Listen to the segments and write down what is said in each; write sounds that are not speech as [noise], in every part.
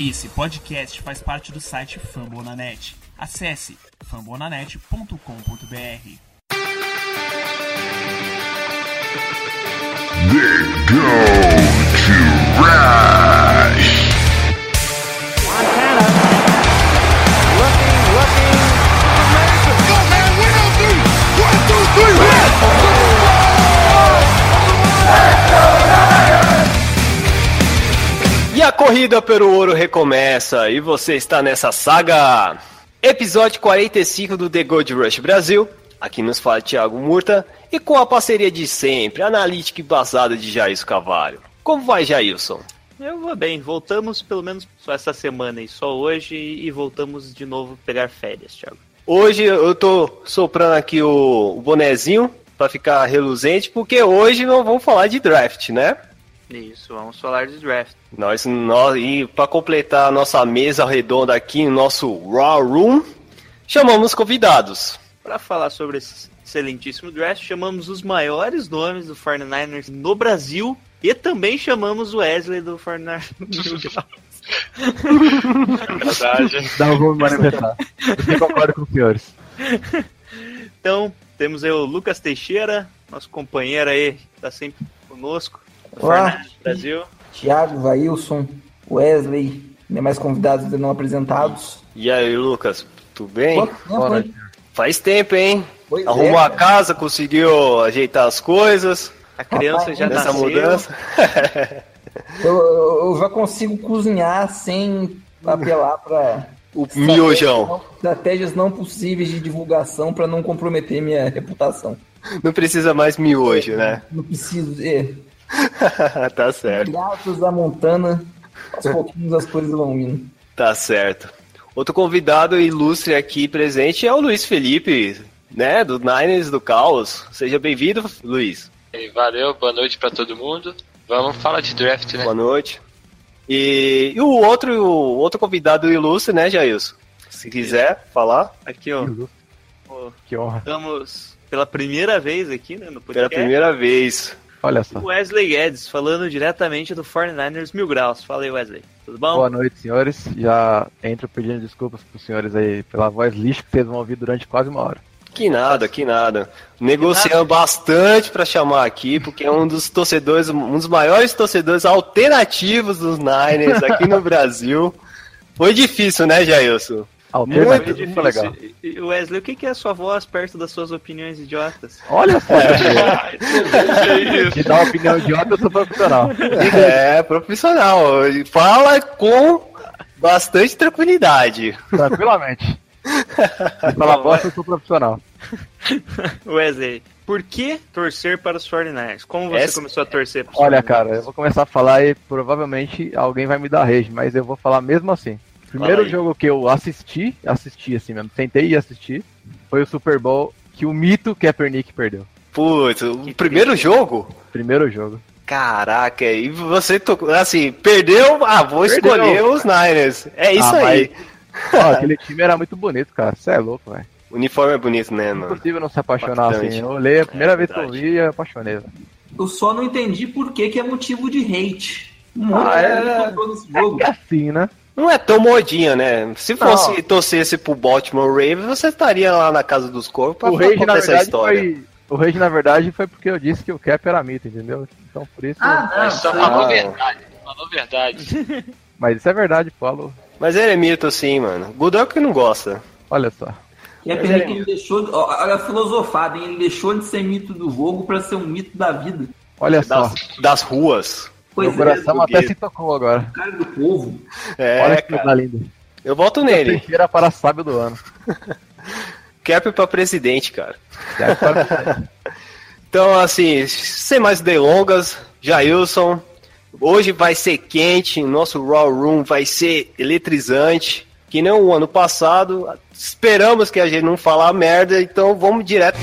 Esse podcast faz parte do site Fambonanet. Acesse fambonanet.com.br. Go to Rush. Corrida pelo ouro recomeça e você está nessa saga. Episódio 45 do The Gold Rush Brasil. Aqui nos fala Thiago Murta e com a parceria de sempre, analítica e basada de Jair Cavalho. Como vai, Jailson? Eu vou bem, voltamos pelo menos só essa semana e só hoje e voltamos de novo pegar férias, Thiago. Hoje eu tô soprando aqui o, o bonezinho para ficar reluzente, porque hoje não vamos falar de draft, né? Isso, vamos falar de draft. Nós, nós e para completar a nossa mesa redonda aqui no nosso Raw Room, chamamos convidados. Para falar sobre esse excelentíssimo draft, chamamos os maiores nomes do 49ers no Brasil e também chamamos o Wesley do 49ers. Verdade. Não vou me manifestar. Eu concordo com os senhores. então, temos aí o Lucas Teixeira, nosso companheiro aí, que tá sempre conosco. Olá. 49ers Brasil. Thiago, Vailson, Wesley, demais convidados ainda não apresentados. E aí, Lucas, tudo bem? Quanto tempo, hein? Faz tempo, hein? Pois Arrumou é, a casa, conseguiu ajeitar as coisas A criança Rapaz, já nessa nasceu. mudança. [laughs] Eu, eu- eu já consigo cozinhar sem apelar para o miojão. estratégias não possíveis de divulgação para não comprometer minha reputação. Não precisa mais miojo, né? Não preciso. É, [laughs] tá certo, graças à Montana, aos pouquinhos as coisas vão indo. tá certo. Outro convidado ilustre aqui presente é o Luiz Felipe, né? Do Niners do Caos. Seja bem-vindo, Luiz. Valeu, boa noite pra todo mundo. Vamos falar de draft, né? Boa noite. E, e o outro o outro convidado ilustre, né, Jailson? Se quiser falar, Aqui, ó. Que honra. Estamos pela primeira vez aqui né, no pela podcast. primeira vez. Olha só. Wesley Guedes, falando diretamente do 49ers Mil Graus. Fala aí, Wesley. Tudo bom? Boa noite, senhores. Já entro pedindo desculpas pros senhores aí pela voz lixo que vocês vão ouvir durante quase uma hora. Que nada, que nada. Negociamos bastante pra chamar aqui, porque é um dos torcedores, um dos maiores torcedores alternativos dos Niners aqui no [laughs] Brasil. Foi difícil, né, Jailson? Alternativo, Muito legal. Wesley, o que é a sua voz perto das suas opiniões idiotas? Olha só. De [laughs] dar uma opinião idiota, eu sou profissional. É, profissional. Fala com bastante tranquilidade. Tranquilamente. Se falar bosta, eu sou profissional. [laughs] Wesley, por que torcer para os 49ers? Como você Essa- começou a torcer para os Olha, 49ers? cara, eu vou começar a falar e provavelmente alguém vai me dar rage, mas eu vou falar mesmo assim. Primeiro jogo que eu assisti, assisti assim mesmo, sentei e assisti, foi o Super Bowl que o mito Kaepernick perdeu. Putz, o primeiro jogo? Primeiro jogo. Caraca, e você tocou, assim, perdeu, ah, vou Perdeu. escolher os Niners. É isso Ah, aí. Ó, aquele time era muito bonito, cara. Você é louco, velho. O [laughs] uniforme é bonito, né, mano? Impossível não se apaixonar Impactante. assim. Eu olhei, a primeira É vez que eu vi, eu apaixonei. velho. Eu só não entendi por que, que é motivo de hate. Um monte Ah, é. nesse jogo. É assim, né? Não é tão modinha, né? Se fosse torcesse pro Baltimore Ravens, você estaria lá na casa dos corpos pra O Rage, contar essa história. foi. O Rage, na verdade, foi porque eu disse que o Cap era mito, entendeu? Então por isso. Ah, não. Mas isso aí- falou verdade, falou [laughs] verdade. Mas isso é verdade, Paulo. Mas ele é mito sim, mano. Goodell que não gosta. Olha só. E é porque ele deixou. Olha a filosofada, hein? Ele deixou de ser mito do jogo pra ser um mito da vida. Olha só. Das, das ruas. Pois Meu coração é, até se tocou agora. cara do povo. É, Olha que coisa linda. Eu voto nele. Teixeira para sábio do ano. [laughs] Cap pra presidente, cara. Já para- [laughs] Então, assim, sem mais delongas, Jailson, hoje vai ser quente, nosso Raw Room vai ser eletrizante, que nem o ano passado. Esperamos que a gente não falar merda, então vamos direto.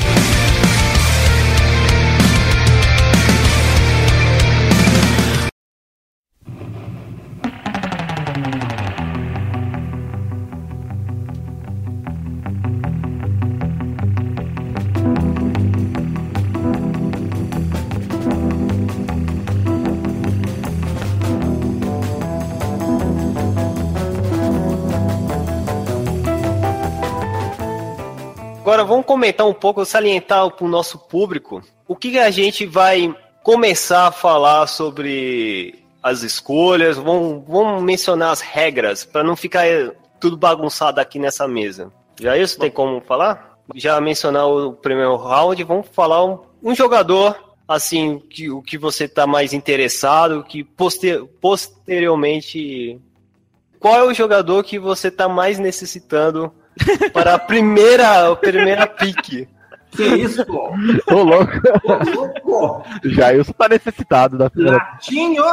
Agora vamos comentar um pouco, salientar para o nosso público o que, a gente vai começar a falar sobre as escolhas, vamos, vamos mencionar as regras para não ficar eh, tudo bagunçado aqui nessa mesa. Já isso tem como falar? Já mencionar o primeiro round, vamos falar um, um jogador assim que o que você está mais interessado, que poster, posteriormente qual é o jogador que você está mais necessitando para a primeira, a primeira pique? Que isso, pô? Tô louco. Ô, louco! Jailson tá necessitado da primeira. Latinho!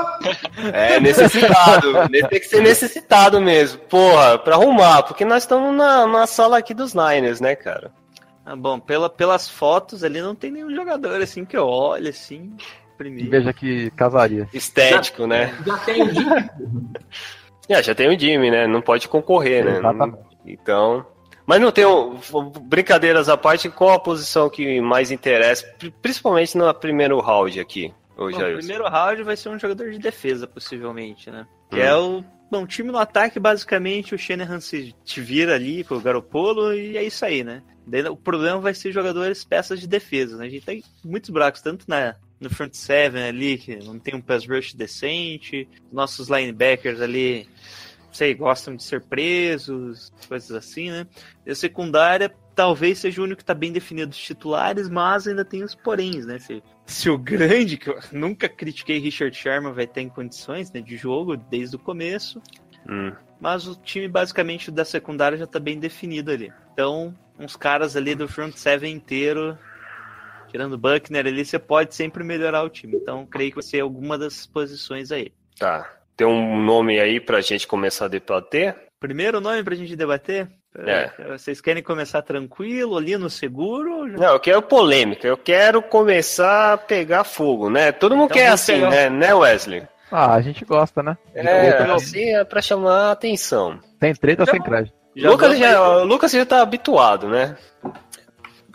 É, necessitado. Tem que ser necessitado mesmo. Porra, pra arrumar, porque nós estamos na, na sala aqui dos Niners, né, cara? Ah, bom, pela, pelas fotos ali não tem nenhum jogador assim que eu olho assim. Primeiro. Veja que casaria. Estético, né? Já tem o dia. [laughs] É, já tem o Jimmy, né? Não pode concorrer, né? Exatamente. Então. Mas não tem. um- Brincadeiras à parte, qual a posição que mais interessa? Pri- Principalmente no primeiro round aqui, Bom, hoje. o primeiro round vai ser um jogador de defesa, possivelmente, né? Que Hum. é o. Bom, time no ataque, basicamente, o Shanahan se te vira ali com o Garopolo e é isso aí, né? Daí, o problema vai ser jogadores peças de defesa, né? A gente tem muitos buracos, tanto na, no front seven ali, que não tem um pass rush decente, nossos linebackers ali, sei, gostam de ser presos, coisas assim, né? E a secundária talvez seja o único que tá bem definido os titulares, mas ainda tem os poréns, né? Se, se o grande, que eu nunca critiquei Richard Sherman, vai ter em condições né, de jogo desde o começo, Hum. mas o time basicamente da secundária já tá bem definido ali. Então, uns caras ali do front seven inteiro, tirando o Buckner ali, você pode sempre melhorar o time. Então, creio que vai ser alguma das posições aí. Tá. Tem um nome aí pra gente começar a debater? Primeiro nome pra gente debater? É. Vocês querem começar tranquilo ali no seguro? Não, eu quero polêmica. Eu quero começar a pegar fogo, né? Todo mundo Então quer assim, pegar- né? Né, Wesley? Ah, a gente gosta, né? É, Então, assim é pra chamar a atenção. Sem treta, sem crédito. Já Lucas já, o Lucas já tá habituado, né?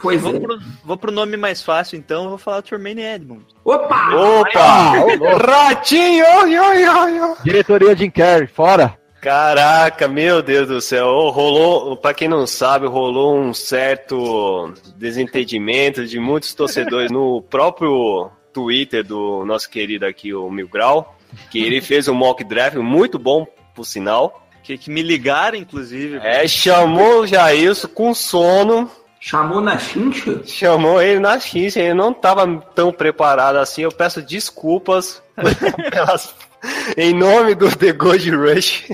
Pois Vou é. pro, vou pro nome mais fácil, então. eu Vou falar Tremaine Edmonds. Opa! Opa! Ratinho! oi, oi, oi, oi. Diretoria Jim Carrey, fora. Caraca, meu Deus do céu. Rolou, pra quem não sabe, rolou um certo desentendimento de muitos torcedores no próprio Twitter do nosso querido aqui, o Mil Grau, que ele fez um mock draft muito bom, por sinal. Que, que me ligaram, inclusive. É, chamou o Jailson com sono, Chamou na chincha? chamou ele na xincha, ele não estava tão preparado assim. Eu peço desculpas [laughs] pelas- em nome do The Gold Rush.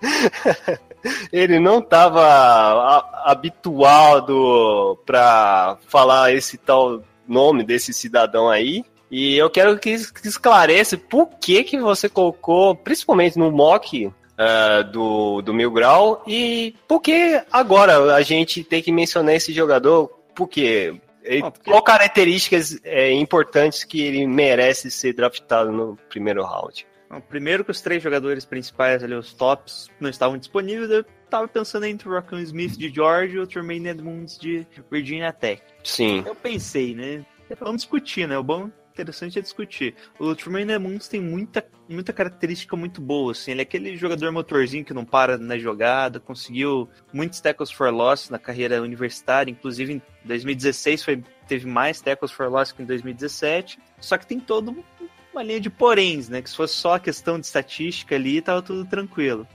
[laughs] ele não estava habituado para falar esse tal nome desse cidadão aí. E eu quero que esclareça por que, que você colocou, principalmente no mock ah, do, do Mil Grau, e por que agora a gente tem que mencionar esse jogador? Porque ele- Ah, porque- qual características é, importantes que ele merece ser draftado no primeiro round? Bom, primeiro que os três jogadores principais ali, os tops, não estavam disponíveis, eu tava pensando entre o Rockin Smith de Georgia e o Tremaine Edmonds de Virginia Tech. Sim. Eu pensei, né? Vamos discutir, né? O bom interessante é discutir. O Tremaine Edmonds tem muita, muita característica muito boa, assim. Ele é aquele jogador motorzinho que não para na jogada, conseguiu muitos tackles for loss na carreira universitária, inclusive em 2016 foi, teve mais tackles for loss que em 2017. Só que tem todo um- uma linha de poréns, né? Que se fosse só a questão de estatística ali, tava tudo tranquilo.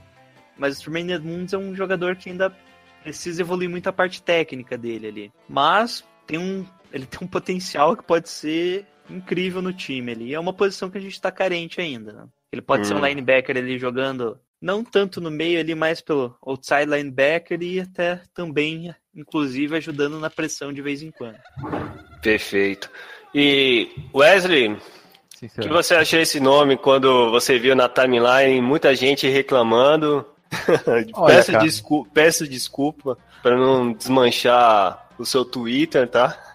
Mas o Tremaine Edmonds é um jogador que ainda precisa evoluir muito a parte técnica dele ali. Mas tem um, ele tem um potencial que pode ser incrível no time ali. É uma posição que a gente tá carente ainda. Né? Ele pode ser um Hum. linebacker ali jogando não tanto no meio ali, mais pelo outside linebacker e até também, inclusive, ajudando na pressão de vez em quando. Perfeito. E Wesley, o que você achou esse nome quando você viu na timeline muita gente reclamando? [laughs] Olha, peço, desculpa, peço desculpa para não desmanchar o seu Twitter, tá?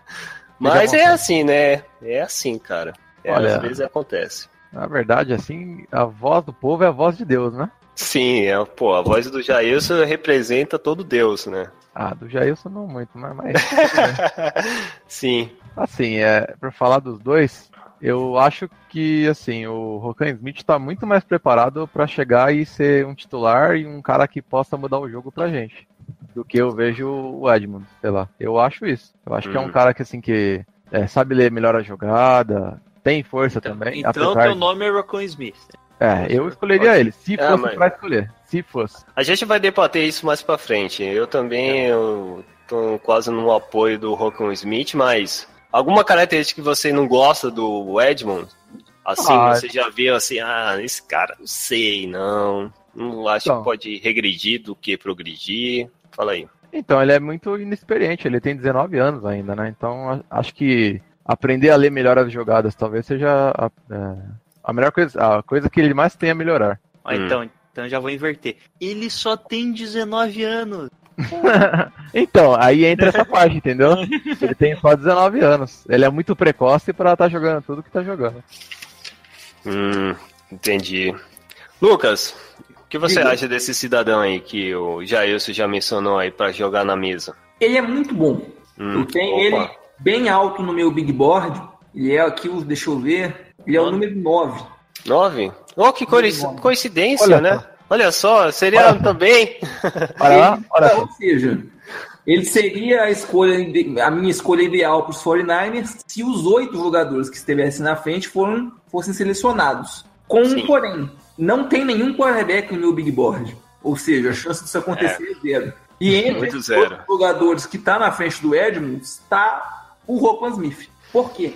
Mas é assim, né? É assim, cara. É, Olha. Às vezes acontece. Na verdade, assim, a voz do povo é a voz de Deus, né? Sim, é, pô, a voz do Jailson representa todo Deus, né? Ah, do Jailson não muito, mas, mas [laughs] Sim. assim, é, pra falar dos dois, Eu acho que, assim, o Rokan Smith tá muito mais preparado pra chegar e ser um titular e um cara que possa mudar o jogo pra gente. Do que eu vejo o Edmund, sei lá. Eu acho isso. Eu acho que é um Hum. cara que, assim, que é, sabe ler melhor a jogada, tem força também. Então apesar teu de- nome é Rocco Smith. É, eu escolheria ele, se Ah, fosse mas- pra escolher. Se fosse. A gente vai debater isso mais pra frente. Eu também eu tô quase no apoio do Rocco Smith, mas alguma característica que você não gosta do Edmond? Assim, Ah, você já viu assim, ah, esse cara, não sei, não. Não acho Então. que pode regredir do que progredir. Fala aí. Então, ele é muito inexperiente, ele tem 19 anos ainda, né? Então, acho que aprender a ler melhor as jogadas talvez seja a, é, a melhor coisa, a coisa que ele mais tem a melhorar. Ó, Hum. então, então eu já vou inverter. Ele só tem 19 anos. [laughs] Então, aí entra essa parte, entendeu? [laughs] Ele tem só 19 anos. Ele é muito precoce pra estar jogando tudo que tá jogando. Hum, entendi. Lucas, o que você Diga. acha desse cidadão aí que o Jailson já mencionou aí pra jogar na mesa? Ele é muito bom. Hum, Eu tenho opa. ele bem alto no meu big board. Ele é aqui, deixa eu ver. Ele é o número 9. Nove? Oh, que coi- coincidência, Olha né? só. Olha só, seria também. [laughs] Olha lá, olha. Ou seja, ele seria a escolha, a minha escolha ideal para os 49ers se os oito jogadores que estivessem na frente foram, fossem selecionados. Com um Sim. porém, não tem nenhum quarterback no big board. Ou seja, a chance disso acontecer é, zero. E entre os jogadores que está na frente do Edmonds está o Roquan Smith. Por quê?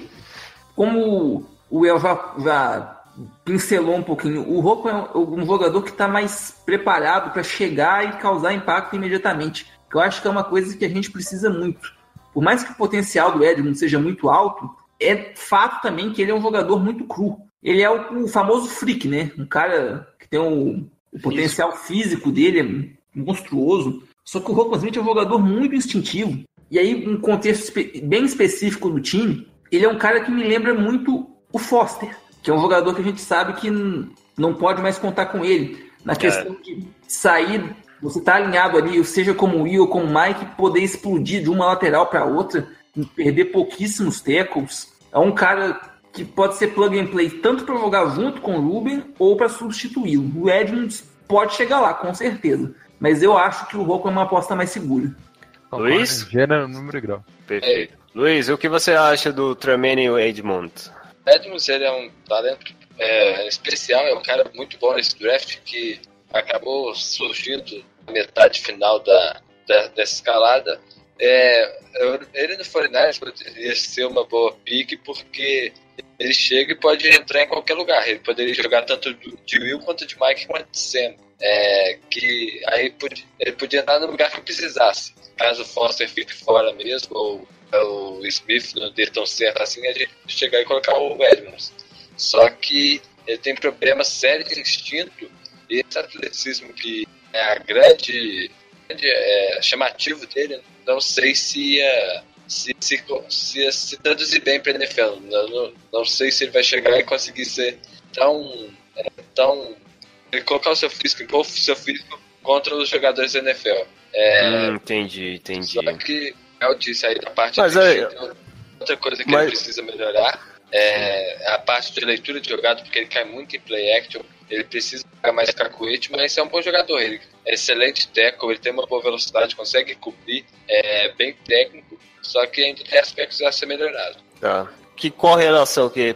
Como o El já, já pincelou um pouquinho, o Rocco é um um jogador que está mais preparado para chegar e causar impacto imediatamente. Que eu acho que é uma coisa que a gente precisa muito. Por mais que o potencial do Edmund seja muito alto, é fato também que ele é um jogador muito cru. Ele é o, o famoso freak, né? Um cara que tem o, o potencial físico dele é monstruoso. Só que o Rocco Smith é um jogador muito instintivo. E aí, um contexto bem específico do time, ele é um cara que me lembra muito o Foster, que é um jogador que a gente sabe que não pode mais contar com ele. Na questão de sair, você tá alinhado ali, seja como o Will ou como o Mike, poder explodir de uma lateral para outra, perder pouquíssimos tackles. É um cara que pode ser plug and play tanto para jogar junto com o Ruben ou para substituí-lo. O Edmonds pode chegar lá, com certeza. Mas eu acho que o Rocco é uma aposta mais segura. Luiz? Gênero, número e grau. Perfeito. Luiz, o que você acha do Tremaine Edmond? Edmonds ele é um talento é, especial, é um cara muito bom nesse draft que acabou surgindo na metade final da, da- dessa escalada. É, ele no 49ers poderia ser uma boa pick porque ele chega e pode entrar em qualquer lugar. Ele poderia jogar tanto de Will quanto de Mike quanto de Sam. É, que aí ele podia entrar no lugar que precisasse. Caso o Foster fique fora mesmo, ou o Smith não dê tão certo assim, a gente chegar e colocar o Edmonds. Só que ele tem problemas sérios de instinto e esse atleticismo que é a grande, é, chamativo dele, não sei se ia se, se, se, se traduzir bem para NFL. Não, não, não sei se ele vai chegar e conseguir ser tão, é, tão colocar o seu físico, impor o seu físico contra os jogadores da NFL. É, Hum, entendi, entendi. só que eu disse aí da parte Mas de é- instinto, outra coisa que Mas- ele precisa melhorar é a parte de leitura de jogado, porque ele cai muito em play action, ele precisa ficar mais cacuete, mas é um bom jogador, ele é excelente tackle, ele tem uma boa velocidade, consegue cobrir, é bem técnico, só que ainda tem aspectos a ser melhorado. Tá. Que correlação que ele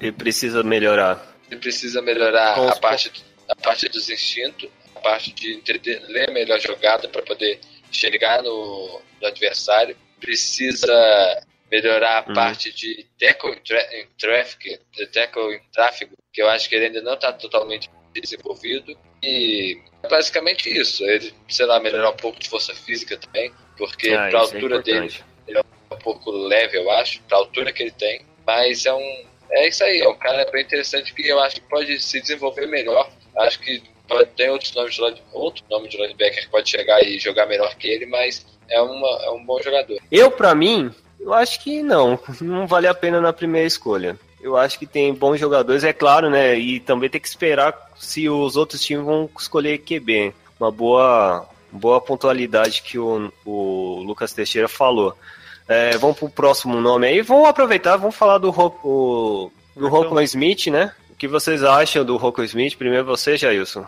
ele precisa melhorar? Ele precisa melhorar a parte, a parte dos instintos, a parte de entender, ler melhor a jogada para poder chegar no, no adversário. Precisa melhorar a Uhum. parte de tackle em, tra em traffic, de tackle em tráfego, que eu acho que ele ainda não está totalmente desenvolvido. E é basicamente isso. Ele, sei lá, melhorar um pouco de força física também, porque Ah, para a é altura dele importante. um pouco leve, eu acho, para a altura que ele tem. Mas é um. É isso aí, é um cara bem interessante que eu acho que pode se desenvolver melhor. Acho que pode, tem outros nomes de outro nome de linebacker que pode chegar e jogar melhor que ele, mas é, uma, é um bom jogador. Eu, pra mim, eu acho que não. [laughs] Não vale a pena na primeira escolha. Eu acho que tem bons jogadores, é claro, né? E também tem que esperar se os outros times vão escolher QB. Uma boa, boa pontualidade que o, o Lucas Teixeira falou. É, vamos pro próximo nome aí. Vamos aproveitar, vamos falar do o do Rocco Smith, né? O que vocês acham do Rocco Smith? Primeiro você, Jailson.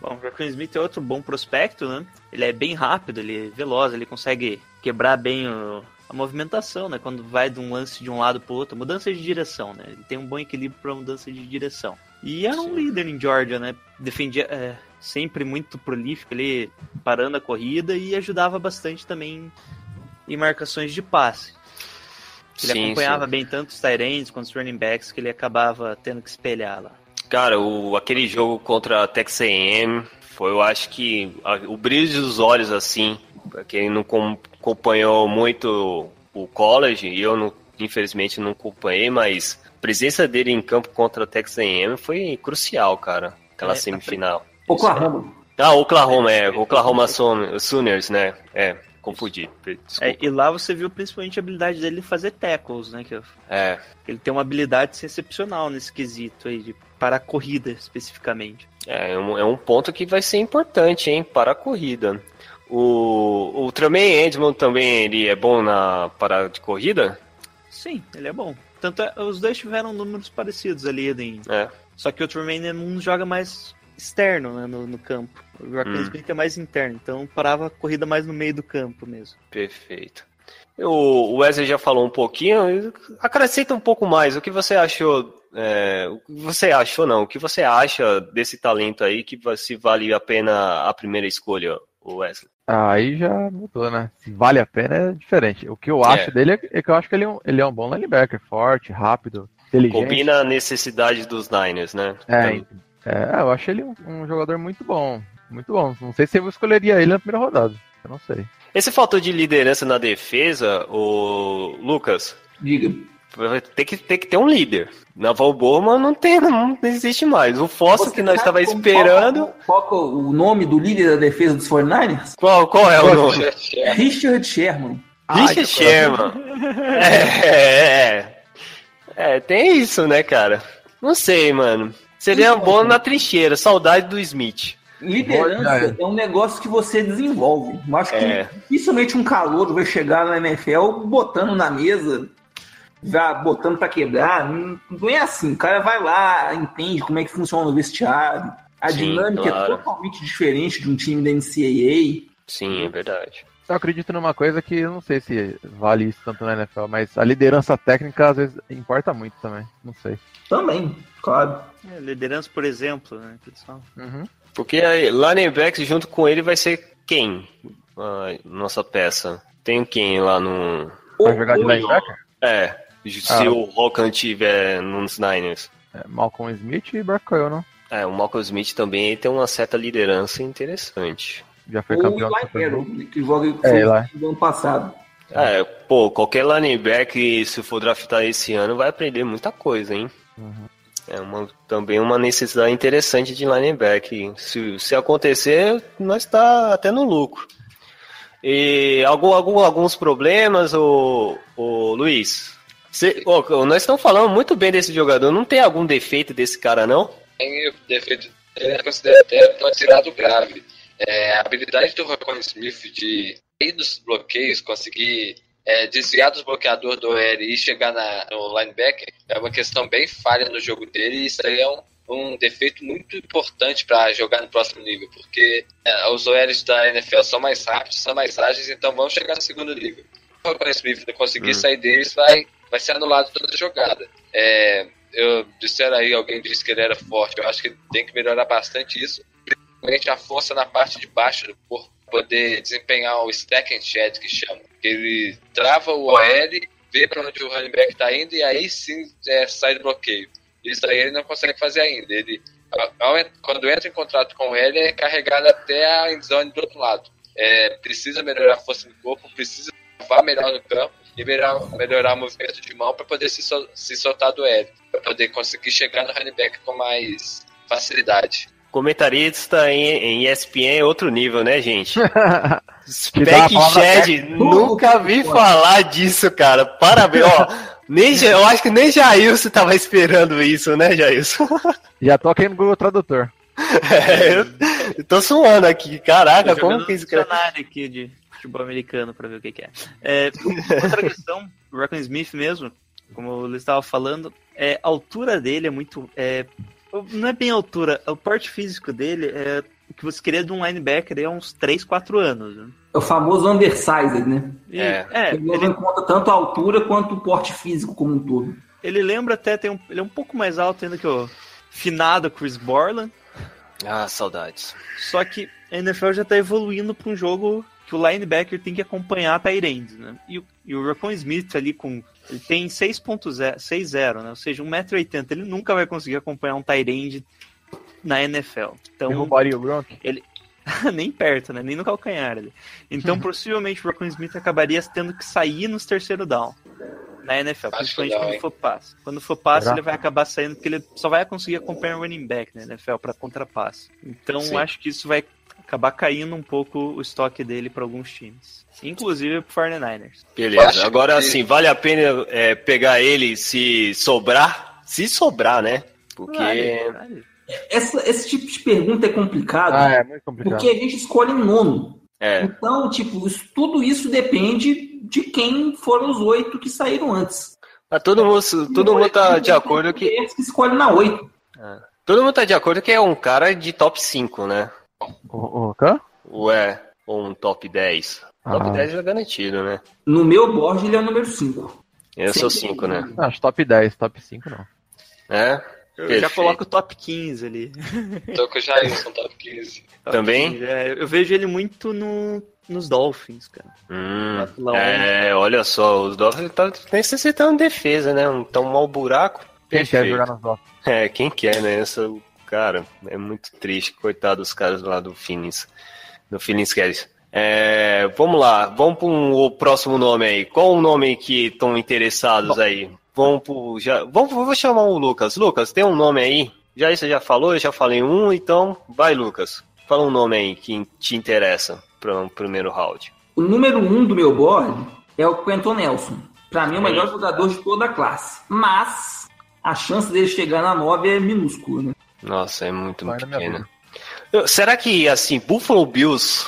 Bom, o Rocco Smith é outro bom prospecto, né? Ele é bem rápido, ele é veloz, ele consegue quebrar bem o- a movimentação, né? Quando vai de um lance de um lado pro outro, mudança de direção, né? Ele tem um bom equilíbrio para mudança de direção. E era um líder em Georgia, né? Defendia é, sempre muito prolífico, ele parando a corrida e ajudava bastante também em marcações de passe. Ele Sim, acompanhava sim. bem tanto os Tyrants quanto os running backs que ele acabava tendo que espelhar lá. Cara, o, aquele jogo contra a Texas A&M foi, eu acho que a- o brilho dos olhos, assim, quem não com- acompanhou muito o college, e eu não, infelizmente não acompanhei, mas a presença dele em campo contra a Texas A&M foi crucial, cara, aquela É, semifinal. Oklahoma. Ah, Oklahoma, é, Oklahoma Sooners, né, é, confundi. É, e lá você viu principalmente a habilidade dele de fazer tackles, né? Que É, ele tem uma habilidade excepcional nesse quesito aí, de para a corrida especificamente. É um, é um ponto que vai ser importante, hein, para a corrida. O, o Tremaine Edmond também ele é bom na parada de corrida? Sim, ele é bom. Tanto é, os dois tiveram números parecidos ali, em, É. só que o Tremaine não joga mais externo né, no, no campo. O Rock Hum. Smith é mais interno, então parava a corrida mais no meio do campo mesmo. Perfeito. O Wesley já falou um pouquinho, acrescenta um pouco mais. O que você achou? é, o que você achou não? O que você acha desse talento aí que se vale a pena a primeira escolha, o Wesley? Aí já mudou, né? Se vale a pena é diferente. O que eu acho É. dele é, é que eu acho que ele é, um, ele é um bom linebacker, forte, rápido, inteligente. Combina a necessidade dos Niners, né? É, é, eu acho ele um, um jogador muito bom. Muito bom. Não sei se eu escolheria ele na primeira rodada. Eu não sei. Esse fator de liderança na defesa, o Lucas, Diga. Tem que, tem que ter um líder. Na Valborma não tem, não, não existe mais. O Fosso que nós estava como- esperando. Qual, qual, qual o nome do líder da defesa dos 49ers? Qual, qual é o nome? Richard Sherman. Richard Sherman. É, é, é, tem isso, né, cara? Não sei, mano. Seria Então, bom na trincheira, saudade do Smith. Liderança é um negócio que você desenvolve. Eu acho que É. dificilmente um calor vai chegar na NFL botando na mesa, já botando pra quebrar. Não, não é assim. O cara vai lá, entende como é que funciona o vestiário. A Sim, dinâmica claro. é totalmente diferente de um time da NCAA. Sim, é verdade. Eu acredito numa coisa que eu não sei se vale isso tanto na NFL, mas a liderança técnica às vezes importa muito também. Não sei. Também, claro. É, liderança, por exemplo, né? pessoal? Uhum. Porque aí, linebacker junto com ele vai ser quem? A nossa peça. Tem quem lá no. Vai jogar de linebacker? É, se Ah. o Rokan tiver nos Niners. É, Malcolm Smith e Brock não? É, o Malcolm Smith também tem uma certa liderança interessante. Já foi campeão o. Manning, que joga É, do ano passado. É, pô, qualquer linebacker, se for draftar esse ano, vai aprender muita coisa, hein? É uma, também uma necessidade interessante de linebacker. Se, se acontecer, nós está até no lucro. E algum, algum, alguns problemas, o, o Luiz? Cê- ô, nós estamos falando muito bem desse jogador. Não tem algum defeito desse cara, não? Tem defeito ele é considerado até considerado grave. É, a habilidade do Rocon Smith de sair dos bloqueios, conseguir é, desviar dos bloqueadores do OL e chegar na, no linebacker é uma questão bem falha no jogo dele e isso aí é um, um defeito muito importante para jogar no próximo nível, porque é, os OLs da NFL são mais rápidos, são mais ágeis, então vão chegar no segundo nível. Se o Rocon Smith não conseguir Hum. sair deles, vai, vai ser anulado toda a jogada. É, eu disseram aí, alguém disse que ele era forte. Eu acho que tem que melhorar bastante isso. Principalmente a força na parte de baixo do corpo. Poder desempenhar o stack and shed que chama. Ele trava o OL, vê para onde o running back tá indo e aí sim é, sai do bloqueio. Isso aí ele não consegue fazer ainda. Ele, quando entra em contato com ele, é carregado até a endzone do outro lado. É, precisa melhorar a força do corpo, precisa vá melhor no campo e melhorar, o movimento de mão para poder se, sol- se soltar do L, para poder conseguir chegar no running back com mais facilidade. Comentarista em, em ESPN é outro nível, né, gente? [laughs] Spec Shed, nunca vi falar disso, cara. Parabéns, ó. Nem, eu acho que nem Jailson tava esperando isso, né, Jailson? [laughs] Já tô aqui no Google Tradutor. [laughs] É, eu, eu tô suando aqui, caraca, como que isso cara... aqui de futebol americano pra ver o que, que é. É, Outra [laughs] questão, o Rockin' Smith mesmo, como eu estava falando, é, a altura dele é muito. É, não é bem a altura, o porte físico dele é o que você queria de um linebacker há uns 3, 4 anos. Né? É o famoso undersized, né? E, É. é, Ele leva em conta tanto a altura quanto o porte físico como um todo. ele lembra até, tem um, ele é um pouco mais alto ainda que o finado Chris Borland. Ah, saudades. Só que a NFL já tá evoluindo para um jogo que o linebacker tem que acompanhar a Tyrande, né? E, o- e o Rocco Smith ali com. Ele tem 6.60, né? Ou seja, 1,80m. Ele nunca vai conseguir acompanhar um Tyrande na NFL. Então, Derrubaria o Gronk? [laughs] nem perto, né? Nem no calcanhar ali. Então, possivelmente o Rocco Smith acabaria tendo que sair nos terceiro down. Na NFL, Acho principalmente legal, quando hein? for passe. Quando for passe, ele vai acabar saindo porque ele só vai conseguir acompanhar o running back na NFL para contrapasse. Então, Sim. acho que isso vai acabar caindo um pouco o estoque dele para alguns times. Inclusive pro 49ers. Beleza. Agora que- assim, vale a pena é, pegar ele se sobrar? Se sobrar, né? Porque. Vale, vale. Essa- esse tipo de pergunta é complicado, Ah, é muito complicado. porque a gente escolhe nono. É, Então, tipo, isso- tudo isso depende de quem foram os oito que saíram antes. mas todo mundo, todo mundo tá de acordo que. Eles que escolhem na oito. Todo mundo tá de acordo que é um cara de top 5, né? O, o Rocan? Ou é ou um top 10. Top Ah. 10 já é garantido, né? No meu board, ele é o número 5. Eu sou 5, né? Acho top 10, top 5 não. É? Eu Perfeito. já coloco o top 15 ali. [laughs] Tô com o Jailson, top 15. Top Também? 15, é, eu vejo ele muito no, nos Dolphins, cara. Hum, Lá é, olha só, os Dolphins estão necessitando de defesa, né? Um tão mau buraco. Quem quer Perfeito. jogar nas Dolphins? É, quem quer, né? Essa, cara, é muito triste. Coitado dos caras lá do Phoenix. Do Phoenix Cats. É, vamos lá, vamos para o próximo nome aí. Qual o nome que estão interessados aí? Vamos pro. Já, vamos, vou chamar o Lucas. Lucas, tem um nome aí? Já isso você já falou, eu já falei um, então vai, Lucas. Fala um nome aí que te interessa para um primeiro round. O número 1 um do meu board é o Quentin Nelson. Pra mim, é o melhor jogador de toda a classe. Mas a chance dele chegar na 9 é minúscula, né? Nossa, é muito Vai minha pequena. Será que, assim, Buffalo Bills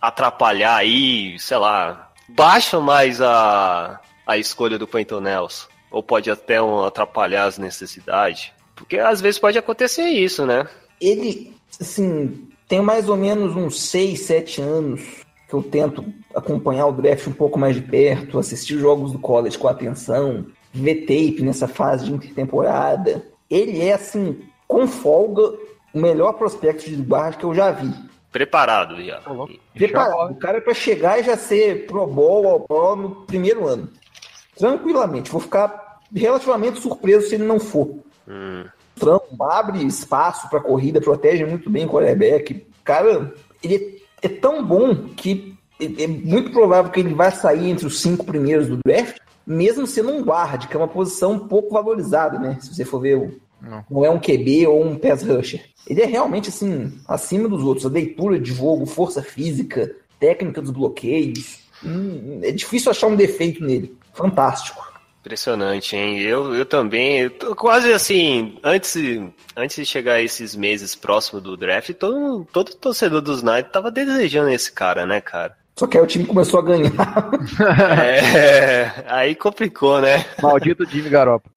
atrapalhar aí, sei lá, baixa mais a, a escolha do Quentin Nelson? Ou pode até um, atrapalhar as necessidades? Porque às vezes pode acontecer isso, né? Ele, assim, tem mais ou menos uns 6, 7 anos que eu tento acompanhar o draft um pouco mais de perto, assistir jogos do college com atenção, ver tape nessa fase de intertemporada. Ele é, assim, com folga, o melhor prospecto de guarda que eu já vi. Preparado já. Ô, louco. Preparado. O cara é pra chegar e já ser pro bowl ao pro no primeiro ano. Tranquilamente. Vou ficar relativamente surpreso se ele não for. Hum, Trump abre espaço pra corrida, protege muito bem o quarterback. Cara, ele é tão bom que é é muito provável que ele vai sair entre os cinco primeiros do draft, mesmo sendo um guard, que é uma posição pouco valorizada, né? Se você for ver, o- Não. não é um QB ou um pass rusher. Ele é realmente, assim, acima dos outros. A leitura de jogo, força física, técnica dos bloqueios. Hum, é difícil achar um defeito nele. Fantástico. impressionante, hein? Eu, eu também, eu tô quase assim, antes, antes de chegar esses meses próximo do draft, todo, todo torcedor dos Knights tava desejando esse cara, né, cara? Só que aí o time começou a ganhar. [laughs] É, aí complicou, né? Maldito Jimmy Garoppolo.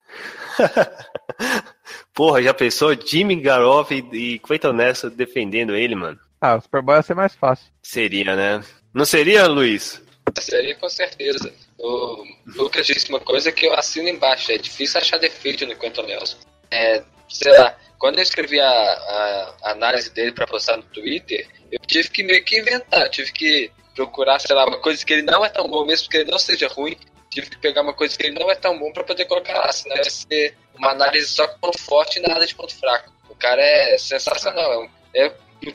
[laughs] Porra, já pensou? Jimmy Garoppolo e, e Quentin Nelson defendendo ele, mano? Ah, o Super Bowl ia ser mais fácil. Seria, né? Não seria, Luiz? Seria com certeza. O Lucas disse uma coisa que eu assino embaixo. É difícil achar defeito no Quentin Nelson. É, sei lá, quando eu escrevi a, a- análise dele pra postar no Twitter, eu tive que meio que inventar. Tive que procurar, sei lá, uma coisa que ele não é tão bom, mesmo que ele não seja ruim. Tive que pegar uma coisa que ele não é tão bom pra poder colocar lá. Senão ia ser uma análise só com ponto forte e nada de ponto fraco. O cara é sensacional. É, um- é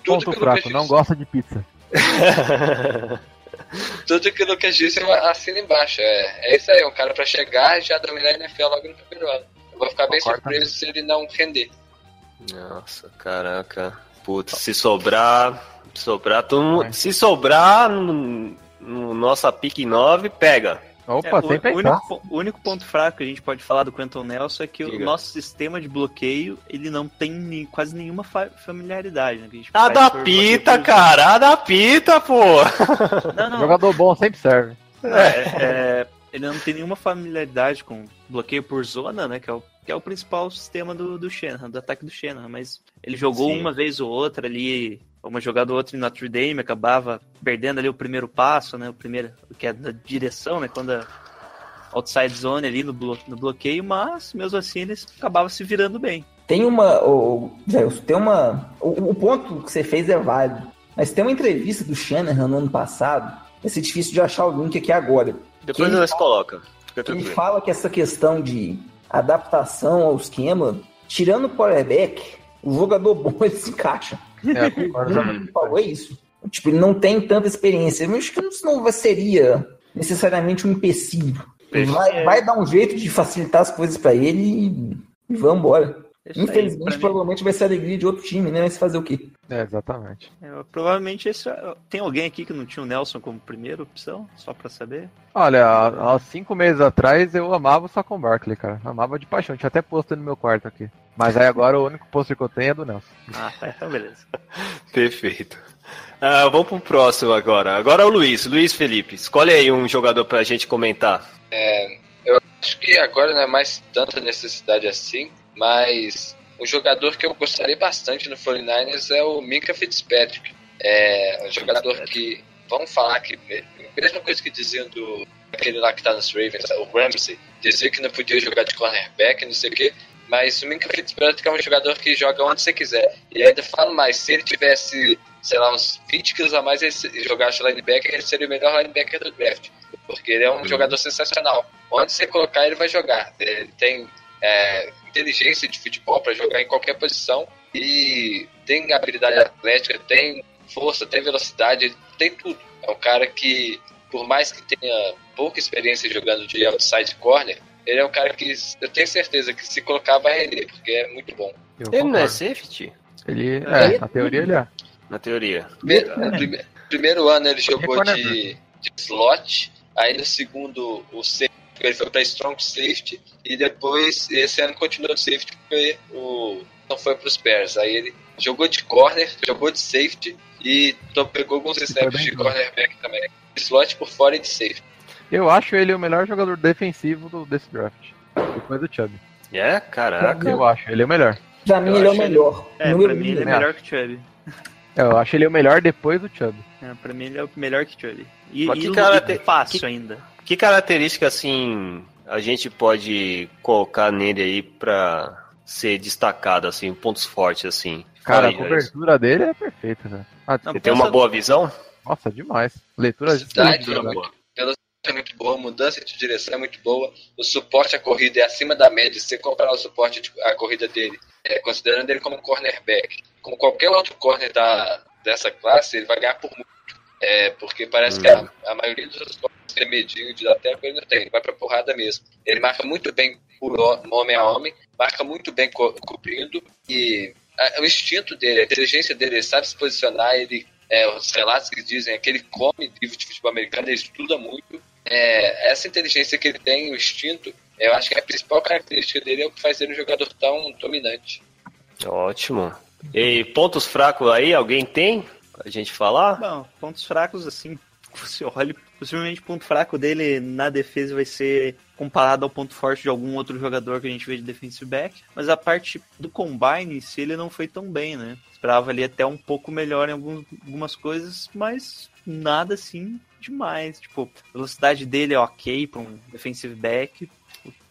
tudo Ponto fraco, não disse. gosta de pizza. [laughs] Tudo que o Lucas disse eu assino embaixo. É, é isso aí, um cara pra chegar e já dominar a NFL logo no primeiro ano. Eu vou ficar bem Concordo surpreso se ele não render. Nossa, caraca. Putz, se sobrar. Sobrar, todo mundo, se sobrar no, no nossa pique 9, pega. Opa, É, o, único, o único ponto fraco que a gente pode falar do Quentin Nelson é que o Diga. nosso sistema de bloqueio ele não tem ni- quase nenhuma fa- familiaridade. Né, que a gente faz por Adapta, bloqueio por- cara, adapta, pô. Não, não. Jogador bom sempre serve. É, é, ele não tem nenhuma familiaridade com bloqueio por zona, né? Que é o que é o principal sistema do, do Shanahan, do ataque do Shanahan, mas ele jogou Sim. uma vez ou outra ali, uma jogada ou outra em Notre Dame, acabava perdendo ali o primeiro passo, né? O primeiro, que é da direção, né? Quando a outside zone ali no, blo no bloqueio, mas mesmo assim eles acabavam se virando bem. Tem uma. Zé, tem uma. O, o ponto que você fez é válido. Mas tem uma entrevista do Shanahan no ano passado. Vai ser difícil de achar o link aqui agora. Depois nós coloca. Fica Ele fala que essa questão de adaptação ao esquema, tirando o quarterback, o jogador bom ele se encaixa. É, eu concordo. Ele falou é isso. Tipo, ele não tem tanta experiência. Mas acho que isso não vai- seria necessariamente um empecilho. Vai, vai dar um jeito de facilitar as coisas pra ele e, vamos embora. Infelizmente, provavelmente vai ser a alegria de outro time, né? Mas fazer o quê? É, exatamente. é, provavelmente esse, é- tem alguém aqui que não tinha o Nelson como primeira opção, só pra saber. Olha, há há cinco meses atrás eu amava o Saquon Barkley, cara. Amava de paixão. Tinha até pôster no meu quarto aqui. Mas aí agora o único pôster que eu tenho é do Nelson. Ah, tá, então beleza. [laughs] Perfeito. Ah, vamos pro próximo agora. Agora é o Luiz. Luiz Felipe, escolhe aí um jogador pra gente comentar. Acho que agora não é mais tanta necessidade assim, mas um jogador que eu gostaria bastante no 49ers é o Minka Fitzpatrick. É um jogador que, vamos falar que, mesma coisa que diziam do aquele lá que tá nos Ravens, o Ramsey, dizer que não podia jogar de cornerback, não sei o quê, mas o Minka Fitzpatrick é um jogador que joga onde você quiser. E ainda falo mais, se ele tivesse, sei lá, uns 20 quilos a mais e jogasse linebacker, ele seria o melhor linebacker do draft. Porque ele é um jogador sensacional. Onde você colocar, ele vai jogar. Ele tem é, inteligência de futebol para jogar em qualquer posição e tem habilidade atlética, tem força, tem velocidade, tem tudo. É um cara que, por mais que tenha pouca experiência jogando de outside corner, ele é um cara que eu tenho certeza que se colocar vai render, porque é muito bom. Eu Ele não é safety? Ele, é, na teoria ele é. Na teoria. Primeiro, no prime- primeiro ano ele jogou Recorda de, de slot, aí no segundo o safety, ele foi para strong safety e depois esse ano continuou de safety porque o não foi para os Bears. Aí ele jogou de corner, jogou de safety e então pegou alguns snaps de bom. cornerback também. Slot por fora e de safety. Eu acho ele o melhor jogador defensivo do, desse draft. Depois do Chubb. É, caraca. Eu acho, ele é o melhor. Pra mim, Eu ele é o acho ele- melhor. É, Número pra mim ele é melhor que Chubb. É, Eu acho ele o melhor depois do Chubb. É, pra mim ele é o melhor que Chubb. E, Mas e que lu- cara e tem- fácil que- ainda. Que característica, assim, a gente pode colocar nele aí pra ser destacado, assim, pontos fortes, assim? Cara, a aí, cobertura dele é perfeita, velho. Ah, Não, Ele tem uma boa visão? Nossa, demais. Leitura Velocidade excelente, é né? muito, velocidade é muito boa, mudança de direção é muito boa, o suporte à corrida é acima da média. Se você comparar o suporte de- à corrida dele, é, considerando ele como cornerback, como qualquer outro corner da, dessa classe, ele vai ganhar por muito. É, porque parece que a, a maioria dos corners que é medinho de até ele não tem, ele vai pra porrada mesmo. Ele marca muito bem por ho- homem a homem, marca muito bem co cobrindo e a- o instinto dele, a inteligência dele, ele sabe se posicionar, ele é, os relatos que dizem é que ele come livro de futebol americano, ele estuda muito. É, essa inteligência que ele tem, o instinto, eu acho que a principal característica dele é o que faz ele um jogador tão dominante. Ótimo. E pontos fracos aí, alguém tem pra gente falar? Bom, pontos fracos, assim, [laughs] você olha, possivelmente o ponto fraco dele na defesa vai ser comparado ao ponto forte de algum outro jogador que a gente vê de defensive back, mas a parte do combine em si ele não foi tão bem, né? Esperava ali até um pouco melhor em algum- algumas coisas, mas nada assim demais. Tipo, a velocidade dele é ok para um defensive back,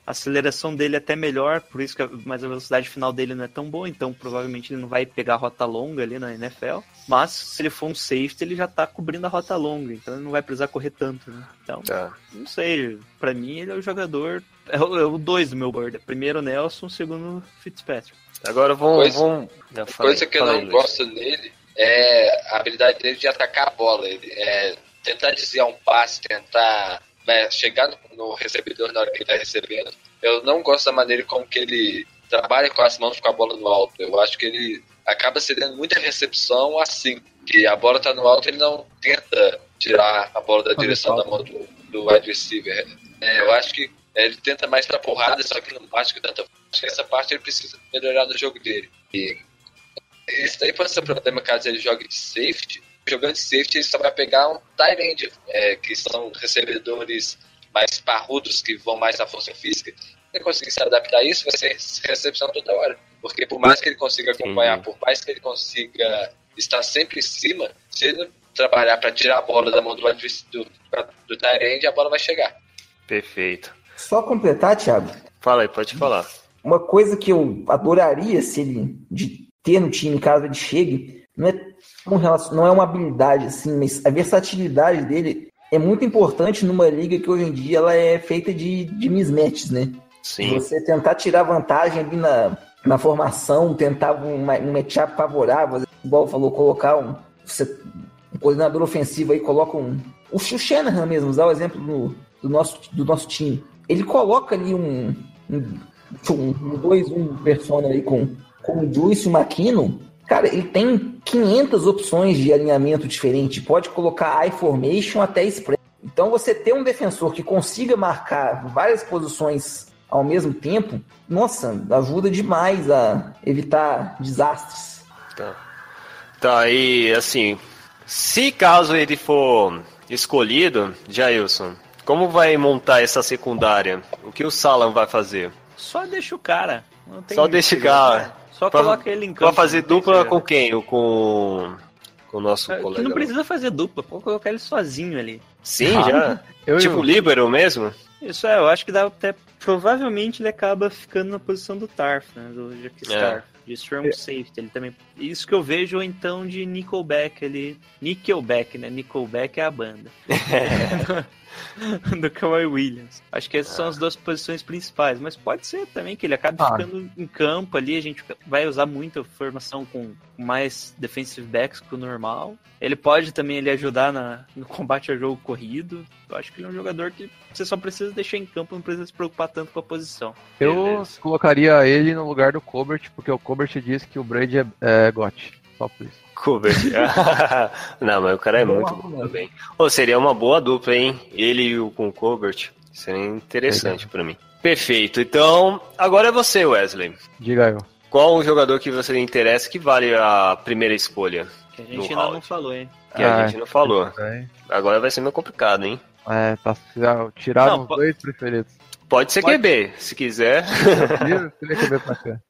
a aceleração dele é até melhor, por isso que a, mas a velocidade final dele não é tão boa, então provavelmente ele não vai pegar a rota longa ali na NFL. Mas se ele for um safety, ele já tá cobrindo a rota longa, então ele não vai precisar correr tanto, né? Então, Tá. não sei, pra mim ele é o jogador, é o, é o dois do meu board. Primeiro Nelson, segundo Fitzpatrick. Agora vamos. Coisa- vamos... Já falei, Coisa que eu não Luiz. gosto nele é a habilidade dele de atacar a bola. Ele, é, tentar desviar um passe, tentar né, chegar no, no recebedor na hora que ele está recebendo. Eu não gosto da maneira como que ele trabalha com as mãos com a bola no alto. Eu acho que ele acaba cedendo muita recepção assim, que a bola está no alto ele não tenta tirar a bola da direção da mão do, do wide receiver. É, eu acho que ele tenta mais pra porrada, só que não bate tanta Acho que essa parte ele precisa melhorar no jogo dele. E isso daí pode ser um problema caso ele jogue de safety. Jogando de safety, ele só vai pegar um tight end, é, que são recebedores mais parrudos, que vão mais na força física. ele conseguir se adaptar a isso, vai ser recepção toda hora. Porque por mais que ele consiga acompanhar, por mais que ele consiga estar sempre em cima, se ele trabalhar para tirar a bola da mão do, do, do Tyrande, a bola vai chegar. Perfeito. Só completar, Thiago. Fala aí, pode falar. Uma coisa que eu adoraria se ele de ter no time caso ele chegue, não é, um não é uma habilidade assim, mas a versatilidade dele é muito importante numa liga que hoje em dia ela é feita de, de mismatches, né? Sim. Você tentar tirar vantagem ali na, na formação, tentar um, um matchup favorável, igual falou, colocar um, você, um coordenador ofensivo aí, coloca um. O Shanahan mesmo, usar o exemplo do, do, nosso, do nosso time. Ele coloca ali um, um, um 2-1 persona aí com, com o Juice e o McKinnon. Cara, ele tem 500 opções de alinhamento diferente. Pode colocar I formation até spread. Então, você ter um defensor que consiga marcar várias posições ao mesmo tempo, nossa, ajuda demais a evitar desastres. Tá. Tá, e assim, se caso ele for escolhido, Jailson, como vai montar essa secundária? O que o Salam vai fazer? Só deixa o cara. Só deixa o cara. Né? Só pra, coloca ele em campo. Vai fazer dupla com quem? Com com o nosso é, colega? Que não precisa fazer dupla, pode colocar ele sozinho ali. Sim, ah, já. [laughs] Eu, tipo eu... líbero mesmo? Isso é, eu acho que dá até. Provavelmente ele acaba ficando na posição do Tarf, né? Do Jack Scarf. É. De Strong Safety. Ele também. Isso que eu vejo então de Nickelback ali. Nickelback, né? Nickelback é a banda. [laughs] [laughs] [laughs] do Kawhi Williams. Acho que essas são as duas posições principais, mas pode ser também que ele acabe ah. ficando em campo ali, a gente vai usar muito a formação com mais defensive backs que o normal. Ele pode também ele ajudar na, no combate ao jogo corrido. Eu acho que ele é um jogador que você só precisa deixar em campo, não precisa se preocupar tanto com a posição. Eu Beleza. colocaria ele no lugar do Colbert, porque o Colbert disse que o Brady é, é GOT. Só por isso. Colbert. [laughs] não, mas o cara é muito bom também. Ou seria uma boa dupla, hein? Ele com o Colbert. Seria interessante para mim. Perfeito. Então, agora é você, Wesley. Diga eu. Qual o jogador que você interessa que vale a primeira escolha? Que a gente ainda não falou, hein? Que ah, a gente não falou. É. Agora vai ser meio complicado, hein? É, tá tiraram os dois preferidos. Pode ser Pode... QB, se quiser. [laughs]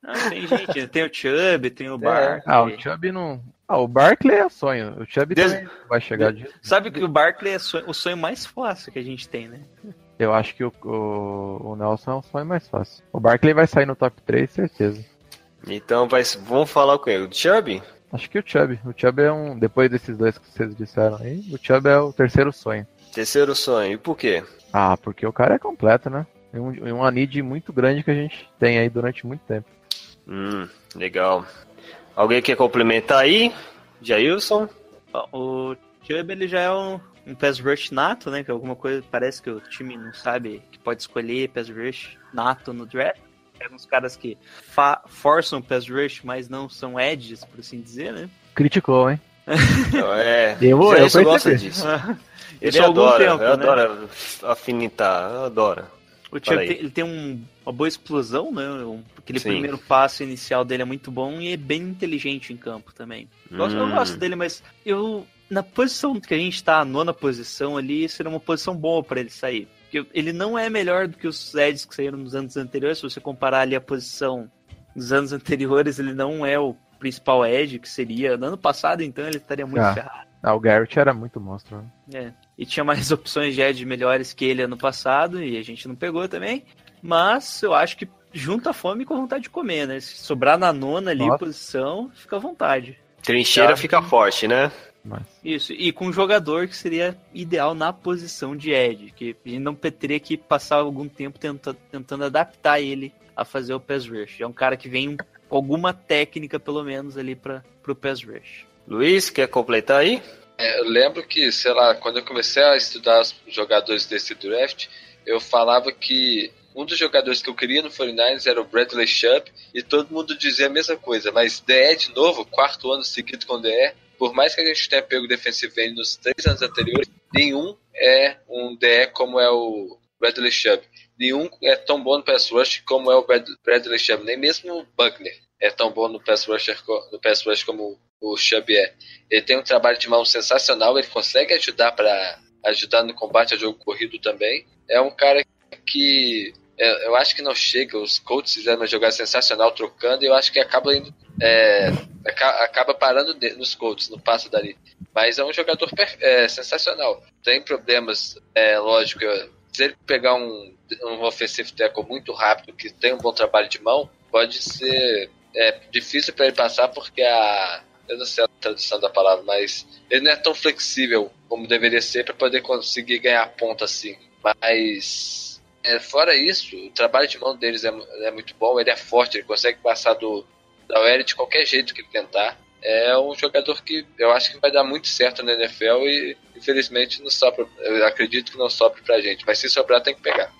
Não, tem gente, tem o Chubb, tem o Barkley. Ah, o Chubb não. Ah, o Barkley é sonho. O Chubb Des... também vai chegar de. Sabe que o Barkley é sonho, o sonho mais fácil que a gente tem, né? Eu acho que o, o, o Nelson é um sonho mais fácil. O Barkley vai sair no top 3, certeza. Então vai, vamos falar com ele. O Chubb? Acho que o Chubb. O Chubb é um. Depois desses dois que vocês disseram aí, o Chubb é o terceiro sonho. Terceiro sonho. E por quê? Ah, porque o cara é completo, né? É um, é um need muito grande que a gente tem aí durante muito tempo. Hum, legal. Alguém quer complementar aí? Jailson? O Chubb ele já é um, um pass rush nato, né? Que é alguma coisa parece que o time não sabe que pode escolher pass rush nato no draft. É uns caras que forçam pass rush, mas não são edges, por assim dizer, né? Criticou, hein? é, [laughs] eu, eu, eu gosto disso. [laughs] Ele adora, tempo, eu né? adoro afinitar, eu adoro. O tem, ele tem um, uma boa explosão, né? Aquele Sim. primeiro passo inicial dele é muito bom e é bem inteligente em campo também. Hum. Eu gosto dele, mas eu. Na posição que a gente tá, a nona posição ali, seria uma posição boa para ele sair. Porque ele não é melhor do que os Eds que saíram nos anos anteriores. Se você comparar ali a posição dos anos anteriores, ele não é o principal Edge que seria. No ano passado, então, ele estaria muito ah. ferrado. Ah, o Garrett era muito monstro. Né? É e tinha mais [laughs] opções de Ed melhores que ele ano passado e a gente não pegou também. Mas eu acho que junta a fome com a vontade de comer, né? Se sobrar na nona ali Nossa. posição, fica à vontade. Trincheira tá. fica forte, né? Isso, e com um jogador que seria ideal na posição de Ed, que a gente não teria que passar algum tempo tenta, tentando adaptar ele a fazer o pass rush. É um cara que vem com alguma técnica, pelo menos, ali para o pass rush. Luiz, quer completar aí? É, eu lembro que, sei lá, quando eu comecei a estudar os jogadores desse draft, eu falava que um dos jogadores que eu queria no 49ers era o Bradley Chubb e todo mundo dizia a mesma coisa, mas DE de novo, quarto ano seguido com DE, por mais que a gente tenha pego defensive end nos três anos anteriores, nenhum é um DE como é o Bradley Chubb. Nenhum é tão bom no pass rush como é o Bradley Chubb, nem mesmo o Buckner é tão bom no pass rusher, no pass rush como o é. Ele tem um trabalho de mão sensacional, ele consegue ajudar para ajudar no combate ao jogo corrido também. É um cara que é, eu acho que não chega. Os Colts fizeram uma jogada sensacional trocando e eu acho que acaba indo, é, aca- acaba parando nos Colts, no passo dali. Mas é um jogador é, sensacional. Tem problemas, é, lógico. Se ele pegar um, um offensive tackle muito rápido, que tem um bom trabalho de mão, pode ser é, difícil para ele passar porque a. Eu não sei a tradução da palavra, mas ele não é tão flexível como deveria ser para poder conseguir ganhar ponta assim. Mas é, fora isso, o trabalho de mão deles é, é muito bom, ele é forte, ele consegue passar do da OL de qualquer jeito que ele tentar. É um jogador que eu acho que vai dar muito certo na NFL e infelizmente não sobra. Eu acredito que não sobra pra gente, mas se sobrar tem que pegar.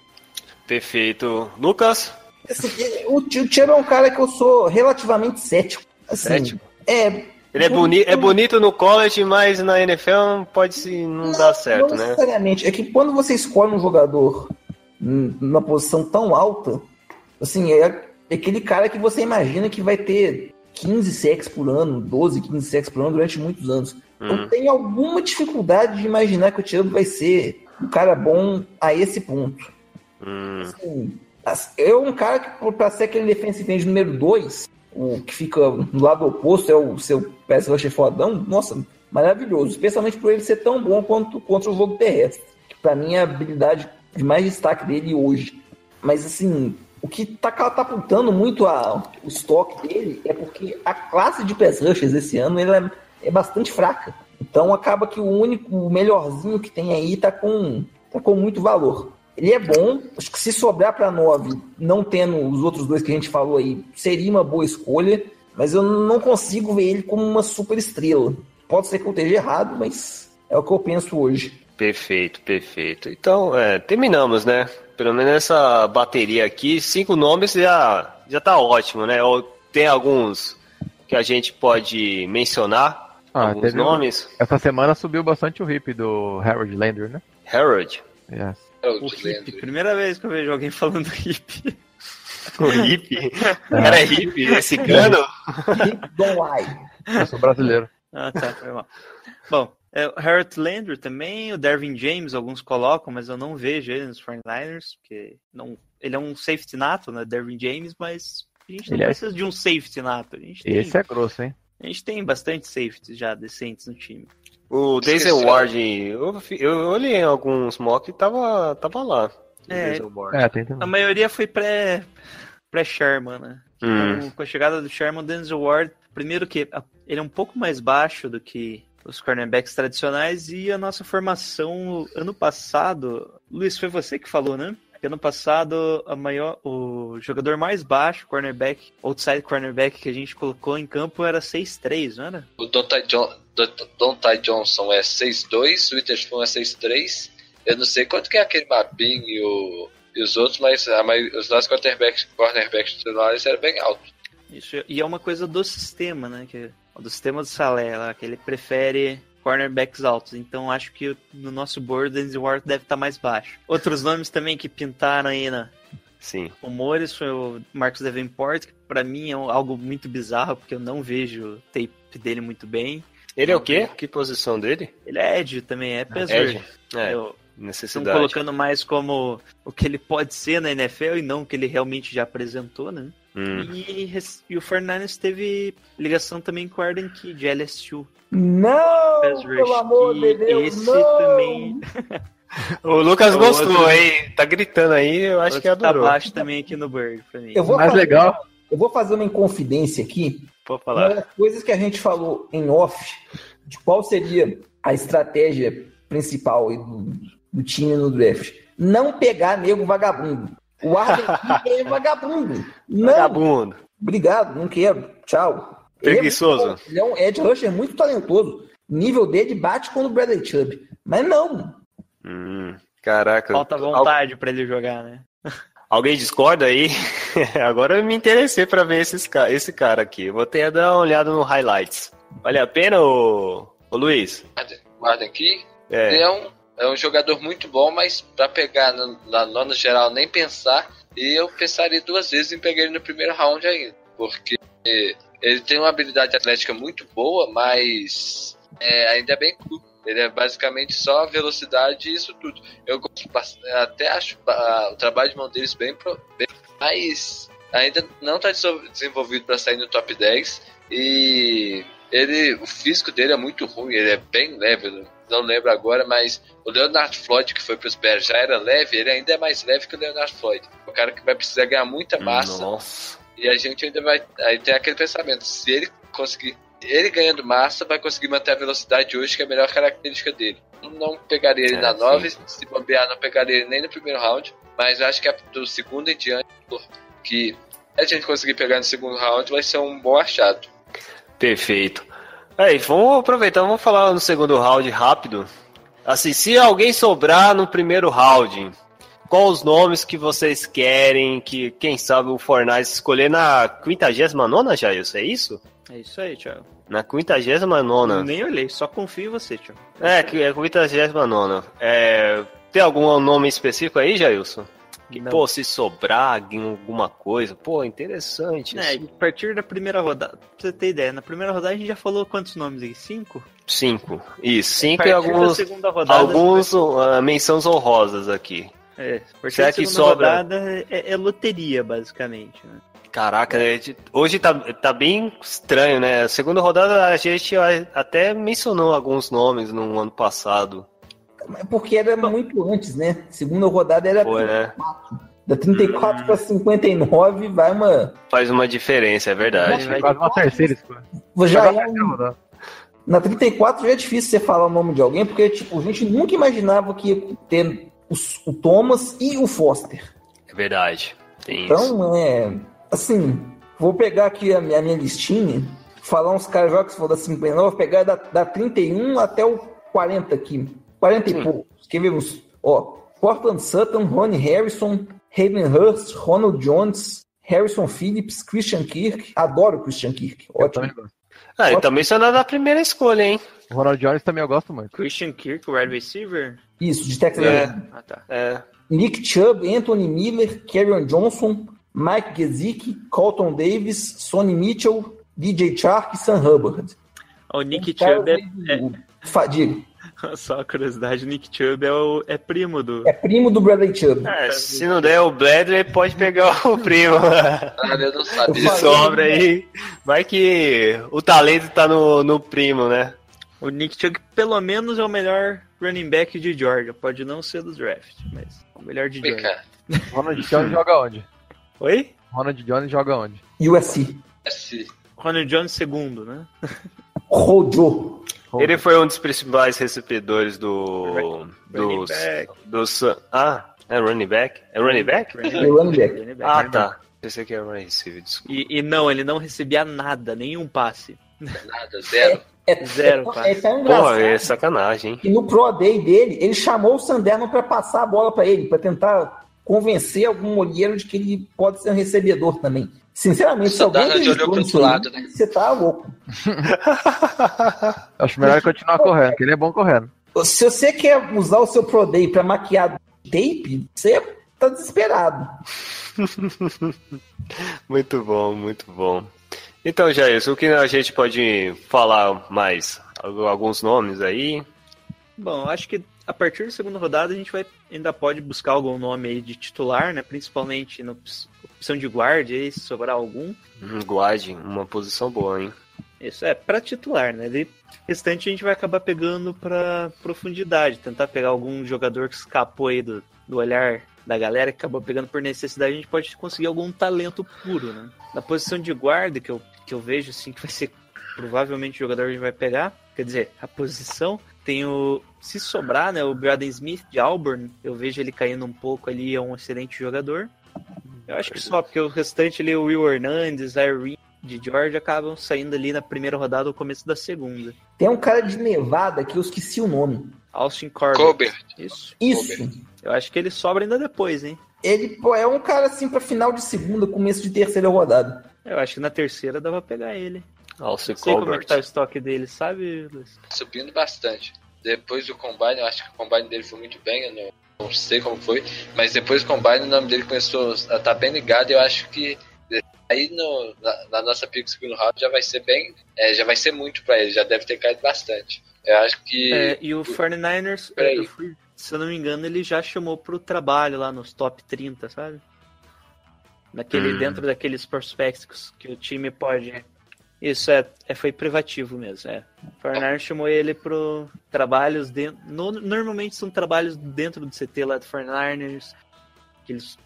Perfeito. Lucas? Assim, o Tio é um cara que eu sou relativamente cético. Assim, Cético? É. Ele é, boni é bonito no college, mas na NFL não pode se não dar certo, não né? necessariamente. É que quando você escolhe um jogador hum, numa posição tão alta, assim, é aquele cara que você imagina que vai ter 15 sacks por ano, 12, 15 sacks por ano durante muitos anos. Eu tenho alguma dificuldade de imaginar que o Thiago vai ser um cara bom a esse ponto. Hum, Assim, as- é um cara que, pra ser aquele defensive end número 2, o que fica no lado oposto é o seu pass rusher fodão, nossa, maravilhoso. Especialmente por ele ser tão bom quanto contra o jogo terrestre. Pra mim é a habilidade de mais destaque dele hoje. Mas assim, o que tá catapultando muito a, o estoque dele é porque a classe de pass rushers esse ano ela é, é bastante fraca. Então acaba que o único, o melhorzinho que tem aí tá com, tá com muito valor. Ele é bom, acho que se sobrar para 9, não tendo os outros dois que a gente falou aí, seria uma boa escolha, mas eu não consigo ver ele como uma super estrela. Pode ser que eu esteja errado, mas é o que eu penso hoje. perfeito, perfeito. Então, é, terminamos, né? Pelo menos essa bateria aqui, cinco nomes já, já tá ótimo, né? Ou tem alguns que a gente pode mencionar? Ah, alguns teve um- nomes? Essa semana subiu bastante o hip do Harold Lander, né? Harold. Yes. É O hip, primeira vez que eu vejo alguém falando hip. [laughs] O hippie. O cara é hippie, é cigano? Don't lie. Eu sou brasileiro. Ah, tá, foi mal. Bom, é, o Harold Landry também, o Dervin James, alguns colocam, mas eu não vejo ele nos 49ers, porque não, ele é um safety nato, né, Dervin James, mas a gente não Ele é- precisa de um safety nato. A gente tem, Esse é grosso, hein? a gente tem bastante safeties já decentes no time. O Denzel Esqueceu. Ward, eu, eu olhei em alguns mock e tava, tava lá. É. É, tem A maioria foi pré- pré-Sherman, né? Hum. Então, com a chegada do Sherman, o Denzel Ward, primeiro que ele é um pouco mais baixo do que os cornerbacks tradicionais e a nossa formação ano passado, Luiz, foi você que falou, né? Que ano passado a maior, o jogador mais baixo, cornerback, outside cornerback que a gente colocou em campo era 6'3, não era? O Dontai, John, Don- Dontai Johnson é 6'2, o Witherspoon é 6'3. Eu não sei quanto que é aquele Mabin e, o, e os outros, mas a maioria- os nossos cornerbacks, cornerbacks titulares eram bem altos. Isso, e é uma coisa do sistema, né? Que, do sistema do Salé, lá, que ele prefere cornerbacks altos. Então acho que no nosso board, o Denzel Ward deve estar mais baixo. Outros nomes também que pintaram aí na Sim. rumores foi o Marcos Davenport, que pra mim é algo muito bizarro, porque eu não vejo o tape dele muito bem. Ele é o quê? Que posição dele? Ele é Edge também, é peso. Edge. É, Eu, Estão necessidade. colocando mais como o que ele pode ser na NFL e não o que ele realmente já apresentou, né? Hum. E, e o Fernandes teve ligação também com o Arden Kid, LSU. Não, rush, pelo amor que de Deus, esse não. também [laughs] O Lucas O gostou, outro- hein? Tá gritando aí, eu acho que tá adorou. baixo também aqui no Bird pra mim. Eu vou Mais fazer- legal. Eu vou fazer uma inconfidência aqui. Pode Uma falar. das coisas que a gente falou em off, de qual seria a estratégia principal do, do time no draft. Não pegar nego vagabundo. O Arden [laughs] Key é vagabundo. Não. Vagabundo. Obrigado, não quero. Tchau. É Preguiçoso. Ele é um edge rusher muito talentoso. Nível dele bate com o Bradley Chubb. Mas não. Hum, caraca. Falta Al- vontade pra ele jogar, né? [laughs] alguém discorda aí? [laughs] Agora eu me interessei pra ver esses, esse cara aqui. Vou até dar uma olhada no highlights. Vale a pena, ô, ô Luiz? Guardem aqui. É. Ele é um, é um jogador muito bom, mas pra pegar no, na nona geral nem pensar, e eu pensaria duas vezes em pegar ele no primeiro round ainda. Porque ele tem uma habilidade atlética muito boa, mas é, ainda é bem cru. Ele é basicamente só velocidade e isso tudo. Eu até acho ah, o trabalho de mão deles bem, bem mas ainda não está desenvolvido para sair no top 10 e ele o físico dele é muito ruim, ele é bem leve, não lembro agora, mas o Leonard Floyd que foi para os Bears já era leve, ele ainda é mais leve que o Leonard Floyd. O cara que vai precisar ganhar muita massa. Nossa. E a gente ainda vai. Aí tem aquele pensamento: se ele conseguir. Ele ganhando massa, vai conseguir manter a velocidade hoje, que é a melhor característica dele. Não pegaria ele É, na sim. 9, se bobear, não pegaria ele nem no primeiro round. Mas eu acho que é do segundo em diante, que a gente conseguir pegar no segundo round, vai ser um bom achado. Perfeito. Aí, vamos aproveitar, vamos falar no segundo round rápido. Assim, se alguém sobrar no primeiro round, qual os nomes que vocês querem que, quem sabe, o Fornais escolher na 59 já isso? É isso? É isso aí, Thiago. Na 59 Nem olhei, só confio em você, Thiago. É, que é 59 é, Tem algum nome específico aí, Jailson? Que, Não. pô, se sobrar alguma coisa, pô, interessante. É, isso. a partir da primeira rodada, pra você ter ideia, na primeira rodada a gente já falou quantos nomes aí? Cinco? Cinco. Isso, cinco A e alguns, rodada, alguns ah, menções honrosas aqui. É, a partir Será que segunda sobra? rodada é, é loteria, basicamente, né? Caraca, né, de- hoje tá, tá bem estranho, né? A segunda rodada a gente até mencionou alguns nomes no ano passado. É Porque era muito antes, né? Segunda rodada era Foi, né? da 34 para 59, vai uma. Faz uma diferença, é verdade. É quase uma terceira escolha. Já é um-. Na 34 já é difícil você falar o nome de alguém, porque tipo, a gente nunca imaginava que ia ter os- o Thomas e o Foster. É verdade. Tem isso. Então, é. Assim, vou pegar aqui a minha, a minha listinha, falar uns caras jogos que for da 59, vou pegar da, da 31 até o 40 aqui. 40 e poucos. Quer ver uns? Ó, Portland Sutton, Ronnie Harrison, Hayden Hurst, Ronald Jones, Harrison Phillips, Christian Kirk. Adoro o Christian Kirk. Ótimo. também. Ah, e tá mencionado a primeira escolha, hein? O Ronald Jones também eu gosto muito. Christian Kirk, o wide receiver? Isso, de Texas. É. Ah, tá. É. Nick Chubb, Anthony Miller, Kerryon Johnson, Mike Gesicki, Colton Davis, Sonny Mitchell, DJ Chark e Sam Hubbard. O Nick Um cara Chubb é, é- [laughs] Só curiosidade, o Nick Chubb é, o, é primo do. É primo do Bradley Chubb. É, se não der o Bladley, pode pegar o [laughs] primo. Ah, não sabia. De sobra aí. Vai que o talento tá no, no primo, né? O Nick Chubb, pelo menos, é o melhor running back de Georgia. Pode não ser do draft, mas é o melhor de Vem Georgia. Ronald Jones joga onde? Oi? Ronald Jones joga onde? USC. Esse- Ronald Jones segundo, né? Rojo. Ele foi um dos principais recebedores do. Back. dos ah, é running back? É running back? Running É running back. Running back. Ah, tá. Pensei que era running receiver, desculpa. E, e não, ele não recebia nada, nenhum passe. Nada, zero. É, Zero, é, cara. é Porra, é sacanagem, hein? E no Pro Day dele, ele chamou o Sanderno para passar a bola para ele, para tentar convencer algum olheiro de que ele pode ser um recebedor também. Sinceramente, se alguém já olhou pro outro lado, né? você tá louco. [laughs] Acho melhor ele continuar correndo, porque ele é bom correndo. Se você quer usar o seu Pro Day para maquiar tape, você tá desesperado. [laughs] Muito bom, muito bom. Então, Jair, o que a gente pode falar mais? Algu- Alguns nomes aí? Bom, acho que a partir da segunda rodada a gente vai ainda pode buscar algum nome aí de titular, né? Principalmente na op- opção de guarda, aí, se sobrar algum. Um guarde, uma posição boa, hein? Isso é para titular, né? O restante a gente vai acabar pegando para profundidade, tentar pegar algum jogador que escapou aí do, do olhar da galera, que acabou pegando por necessidade, a gente pode conseguir algum talento puro, né? Na posição de guarda, que eu, que eu vejo assim que vai ser provavelmente o jogador que a gente vai pegar, quer dizer, a posição, tem o. Se sobrar, né? O Braden Smith de Auburn, eu vejo ele caindo um pouco ali, é um excelente jogador. Eu acho que só, porque o restante ali, o Will Hernandez, Irene de Georgia, acabam saindo ali na primeira rodada ou começo da segunda. Tem um cara de Nevada que eu esqueci o nome. Austin Corbett. Colbert. Isso. Isso. Eu acho que ele sobra ainda depois, hein? Ele pô, é um cara assim para final de segunda, começo de terceira rodada. Eu acho que na terceira dá pra pegar ele. Alce Não sei como é Colbert. que tá o estoque dele, sabe, Luiz? Subindo bastante. Depois do Combine, eu acho que o Combine dele foi muito bem, eu não, não sei como foi, mas depois do Combine o nome dele começou a estar bem ligado e eu acho que aí no, na, na nossa pick segundo round já vai ser bem, é, já vai ser muito pra ele, já deve ter caído bastante. Eu acho que. É, e o 49ers, é, fui- se eu não me engano, ele já chamou pro trabalho lá nos top 30, sabe? Naquele, Hum. Dentro daqueles prospects que o time pode. Isso é, é foi privativo mesmo. É. O 49ers chamou ele pro trabalhos dentro. no- normalmente são trabalhos dentro do CT lá do 49ers. Que eles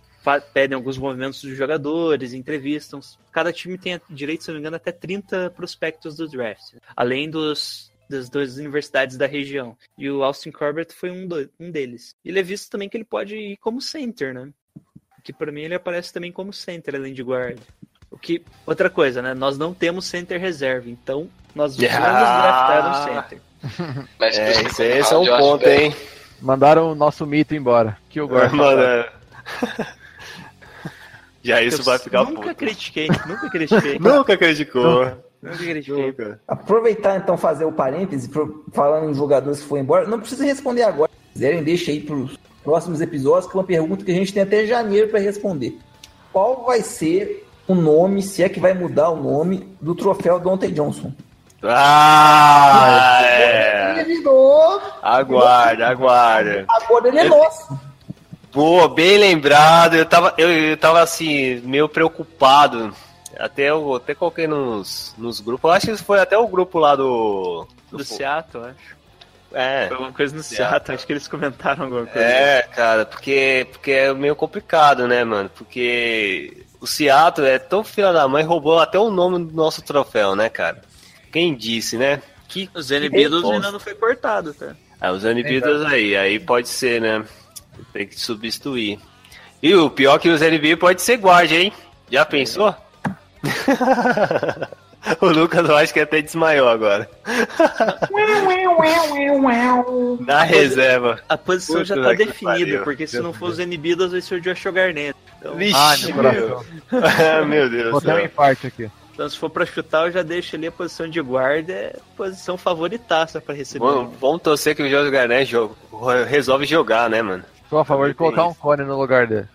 pedem alguns movimentos dos jogadores, entrevistam. Cada time tem direito, se não me engano, até 30 prospectos do draft. Além dos das duas universidades da região. E o Austin Corbett foi um, do- um deles. Ele é visto também que ele pode ir como center, né? Que pra mim ele aparece também como center, além de guard. O que outra coisa, né? Nós não temos center reserva, então nós vamos Ah. draftar um center. [laughs] Mas É, esse, esse é round, um ponto, bem- hein? Mandaram o nosso mito embora. Que o Gore. Mano, é. [laughs] Já isso Eu vai ficar nunca puto. critiquei, nunca critiquei. [laughs] Nunca criticou. nunca critiquei. Nunca. Aproveitar então fazer o parêntese, falando em jogadores que foram embora, não precisa responder agora. Se quiserem, deixa aí pros próximos episódios, que é uma pergunta que a gente tem até janeiro para responder. Qual vai ser o nome, se é que vai mudar o nome, do troféu Dante Johnson? Ah, é. Ele virou, Aguarda, aguarda. agora ele é nosso. Pô, bem lembrado. Eu tava, eu, eu tava assim, meio preocupado. Até eu até coloquei nos, nos grupos. Eu acho que foi até o grupo lá do. Do Seattle, acho. É. Foi alguma coisa no Seattle, acho que eles comentaram alguma coisa. É, cara, porque, porque é meio complicado, né, mano? Porque o Seattle é tão filha da mãe, roubou até o nome do nosso troféu, né, cara? Quem disse, né? Que, Os N Beatles ainda não foi cortado, tá? Ah, os Beatles aí, aí pode ser, né? Tem que substituir. E o pior é que os NB pode ser guarda, hein? Já pensou? [laughs] [laughs] o Lucas eu acho que até desmaiou agora. [laughs] Na reserva. A posição Puta já tá definida, pariu. porque se não for os Beatles, vai ser o Joshua Garnett. Então, Vixe, Ai, meu meu. [laughs] Deus Vou ter um infarto aqui. então, se for pra chutar, eu já deixo ali a posição de guarda, é posição favoritaça pra receber. Vamos, vamos torcer que o Jorge Garnett jo- resolve jogar, né, mano? Sou a favor de colocar um cone no lugar dele.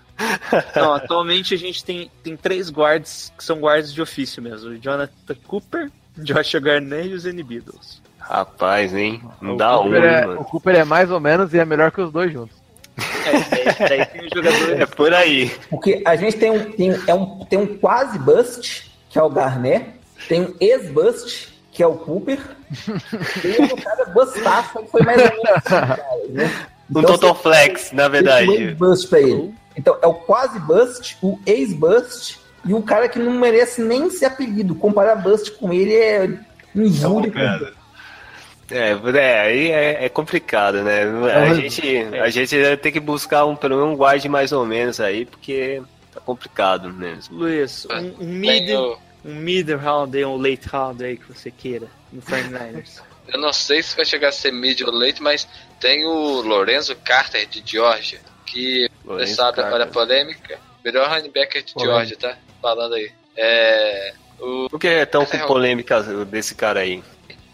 Então, atualmente a gente tem, tem três guards que são guards de ofício mesmo: o Jonathan Cooper, Joshua Garnett e os N Beatles. Rapaz, hein? Não o, dá um, Cooper é, o. Cooper é mais ou menos e é melhor que os dois juntos. É, daí, daí tem os jogadores. É por aí. Porque a gente tem um, tem, é um, tem um quase bust, que é o Garnett, tem um ex-bust, que é o Cooper, e um cara bustaço, que foi mais ou menos assim, cara, [laughs] né? Um Então, Total Flex, na Tem um verdade. ex-bust pra ele. Então, é o quase bust, o ex-bust e o cara que não merece nem ser apelido. Comparar bust com ele é injúria. É, é, aí é, é complicado, né? A gente, a gente tem que buscar um, pelo menos um guarde mais ou menos aí, porque tá complicado mesmo. Luiz, um, um Tem mid, um mid round aí, um late round aí que você queira no 49ers. Eu não sei se vai chegar a ser mid ou late, mas tem o Lorenzo Carter de Georgia, que sabe, Carter. olha a polêmica. Melhor linebacker de Polêmica. Georgia, tá? Falando aí. É. O... Por que é tão É, com polêmica desse cara aí?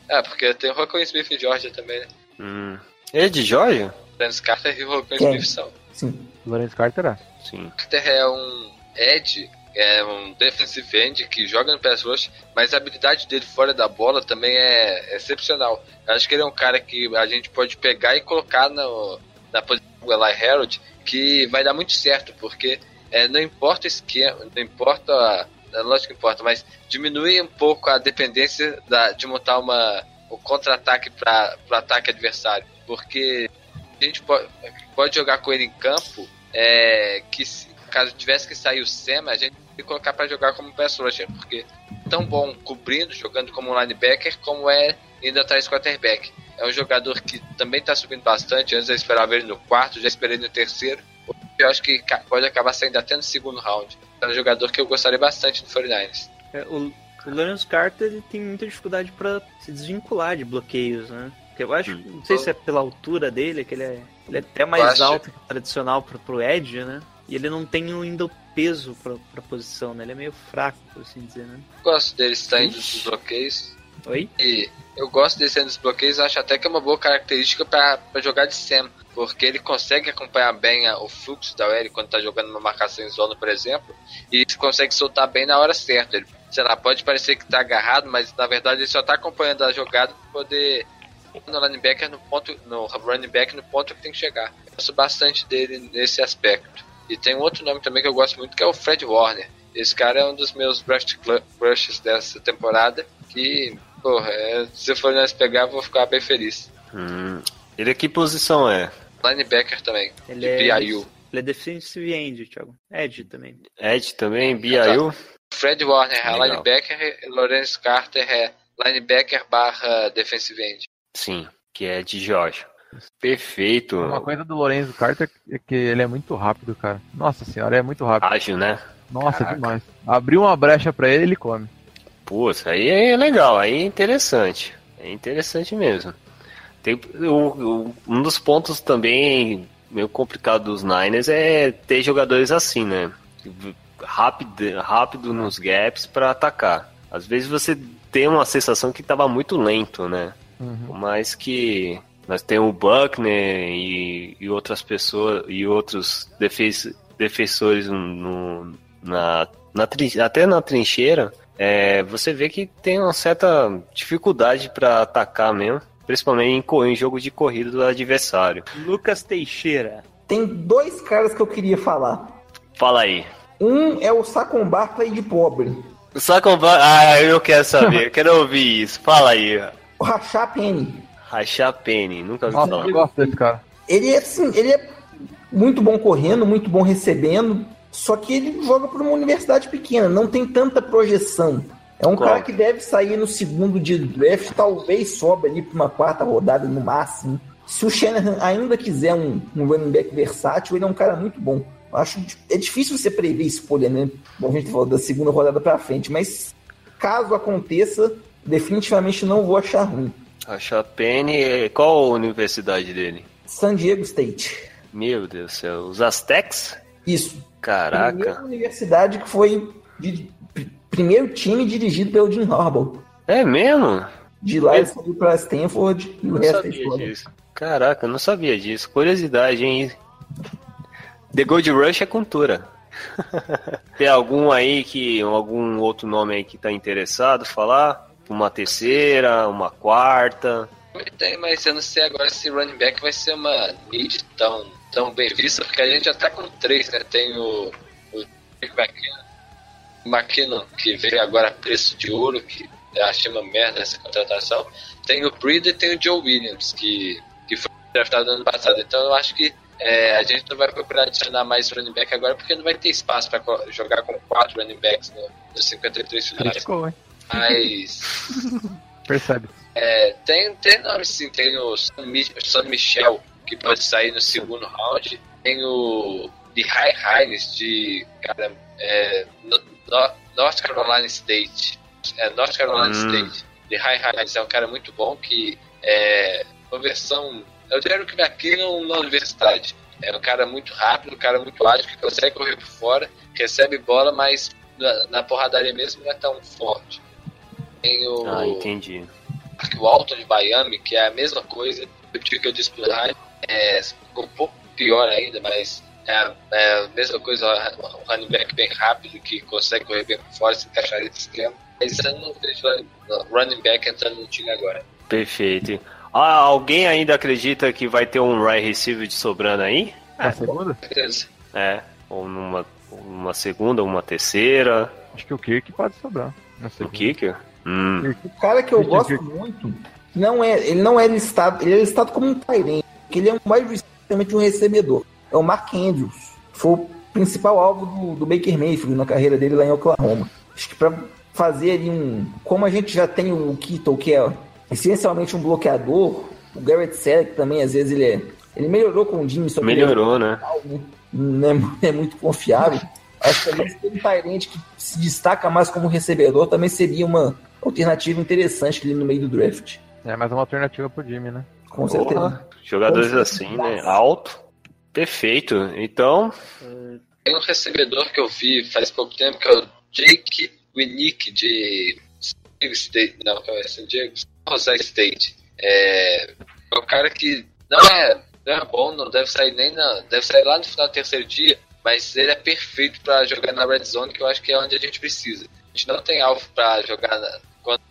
É, porque tem o Rocco Smith de Georgia também, né? Hum. Ele é de Georgia? Lorenzo Carter e o Rocco? Smith são. Sim. Lorenzo Carter é. Sim. Carter é um edge, é um defensive end que joga no pass rush, mas a habilidade dele fora da bola também é excepcional. Eu acho que ele é um cara que a gente pode pegar e colocar no, na posição do Eli Harold, que vai dar muito certo, porque é, não importa o esquema, não importa, a- é lógico que importa, mas diminui um pouco a dependência da- de montar uma, o contra-ataque para o ataque adversário, porque a gente pode, pode jogar com ele em campo é, que caso tivesse que sair o Sema, a gente tem que colocar para jogar como pass rusher, porque é tão bom cobrindo, jogando como um linebacker, como é indo atrás do quarterback. É um jogador que também está subindo bastante, antes eu esperava ele no quarto, já esperei no terceiro. Eu acho que pode acabar saindo até no segundo round. É um jogador que eu gostaria bastante do 49ers. É, o, o Lawrence Carter ele tem muita dificuldade pra se desvincular de bloqueios, né? Eu acho, não sei se é pela altura dele, que ele é, ele é até mais alto que o tradicional pro, pro Edge, né? E ele não tem ainda o peso pra, pra posição, né? Ele é meio fraco, por assim dizer, né? Gosto dele saindo dos bloqueios. Oi? E eu gosto dele saindo dos bloqueios, acho até que é uma boa característica para jogar de Sam. Porque ele consegue acompanhar bem a- o fluxo da OL quando tá jogando uma marcação em zona, por exemplo, e consegue soltar bem na hora certa. Ele, sei lá, pode parecer que tá agarrado, mas na verdade ele só tá acompanhando a jogada para poder no linebacker no ponto, no running back no ponto que tem que chegar. Eu gosto bastante dele nesse aspecto. E tem um outro nome também que eu gosto muito que é o Fred Warner. Esse cara é um dos meus draft cl- crushes dessa temporada. Que, porra, é, se for nós pegar, eu vou ficar bem feliz. Hum. Ele que posição é? Linebacker também, Ele de é, BYU. ele é defensive end, Thiago. Ed também. Ed também, BIU? Fred Warner é Legal. linebacker e Lawrence Carter é linebacker barra defensive end. Sim, que é de Georgia. Perfeito. Uma coisa do Lorenzo Carter é que ele é muito rápido, cara. Nossa senhora, é muito rápido. Ágil, né? Nossa, demais. Abriu uma brecha pra ele, ele come. Pô, isso aí é legal, aí é interessante. É interessante mesmo. Tem, o- o- um dos pontos também meio complicado dos Niners é ter jogadores assim, né? Rápido, rápido nos gaps para atacar. Às vezes você tem uma sensação que tava muito lento, né? Uhum. Mas que nós temos o Buckner e, e outras pessoas e outros defe- defensores no, na, na trin- até na trincheira, é, você vê que tem uma certa dificuldade para atacar mesmo, principalmente em, em jogo de corrida do adversário. Lucas Teixeira. Tem dois caras que eu queria falar. Fala aí. Um é o Saquon Barkley de pobre. Só com Ah, eu quero saber, eu quero ouvir isso. Fala aí. O Rashad Penny. Rachar Penny, nunca vi Nossa, falar. eu gosto desse cara. Ele é assim, ele é muito bom correndo, muito bom recebendo, só que ele joga por uma universidade pequena, não tem tanta projeção. É um Claro. cara que deve sair no segundo dia do draft, talvez sobe ali para uma quarta rodada no máximo. Se o Shanahan ainda quiser um, um running back versátil, ele é um cara muito bom. Eu Acho é difícil você prever escolha, né? Bom, a gente falou da segunda rodada para frente, mas caso aconteça, definitivamente não vou achar ruim. Rachar Penny, qual a universidade dele? San Diego State. Meu Deus do céu, os Aztecs? Isso. Caraca. Primeira universidade que foi de, pr- primeiro time dirigido pelo Jim Harbaugh. É mesmo? De lá ele foi para Stanford e o Não resto é história. disso. Caraca, eu não sabia disso. Curiosidade, hein? The Gold Rush é cultura. [laughs] Tem algum aí que. algum outro nome aí que tá interessado falar? Uma terceira, uma quarta. Tem, mas eu não sei agora se running back vai ser uma need tão, tão bem vista, porque a gente já tá com três, né? Tem o, o McKinnon, que veio agora a preço de ouro, que eu achei uma merda essa contratação. Tem o Breeder e tem o Joe Williams, que, que foi draftado ano passado. Então eu acho que é, a gente não vai procurar adicionar mais running back agora, porque não vai ter espaço para jogar com quatro running backs no, nos 53 finais. Criticou, hein? Mas [laughs] Percebe. é, tem, tem nome sim, tem o San, Mi- San Michel, que pode sair no segundo round. Tem o Lehigh Hines de cara, é, no- no- North Carolina State. É, North Carolina Hum. State. Lehigh Hines é um cara muito bom que é uma versão. É o Derek McKinnon na universidade. É um cara muito rápido, um cara muito ágil, que consegue correr por fora, recebe bola, mas na, na porradaria mesmo não é tão forte. Tem o Ah, entendi. o Alton de Miami, que é a mesma coisa, o que eu disse pro Ryan, é ficou um pouco pior ainda, mas é a, é a mesma coisa, um running back bem rápido, que consegue correr bem por fora, se encaixar nesse esquema. Mas eu não vejo running back entrando no time agora. Perfeito. Ah, alguém ainda acredita que vai ter um right receiver de sobrando aí? Na segunda? Beleza. É. Ou numa uma segunda, uma terceira. Acho que o Kirk pode sobrar. O segunda. kicker? Hum. O cara que eu gosto muito, não é, ele não é listado, ele é listado como um Tyrant, que ele é um mais justamente um recebedor. É o Mark Andrews. Foi o principal alvo do, do Baker Mayfield na carreira dele lá em Oklahoma. Acho que pra fazer ali um. Como a gente já tem o Kittle, que é essencialmente um bloqueador, o Garrett Selleck também, às vezes, ele é. Ele melhorou com o Jimmy, só que ele é Melhorou, né? não é, é muito confiável. Acho que talvez ter um Tyrant que se destaca mais como recebedor também seria uma alternativa interessante ali no meio do draft. É mais uma alternativa pro Jimmy, né? Com certeza. Jogadores assim, né? Alto. Perfeito. Então, Tem um recebedor que eu vi faz pouco tempo, que é o Jake Winnick, de San Diego State. Não, é San Diego? Jose State. É, é um cara que não é, não é bom, não deve sair nem na. Deve sair lá no final do terceiro dia, mas ele é perfeito para jogar na red zone, que eu acho que é onde a gente precisa. A gente não tem alvo para jogar na-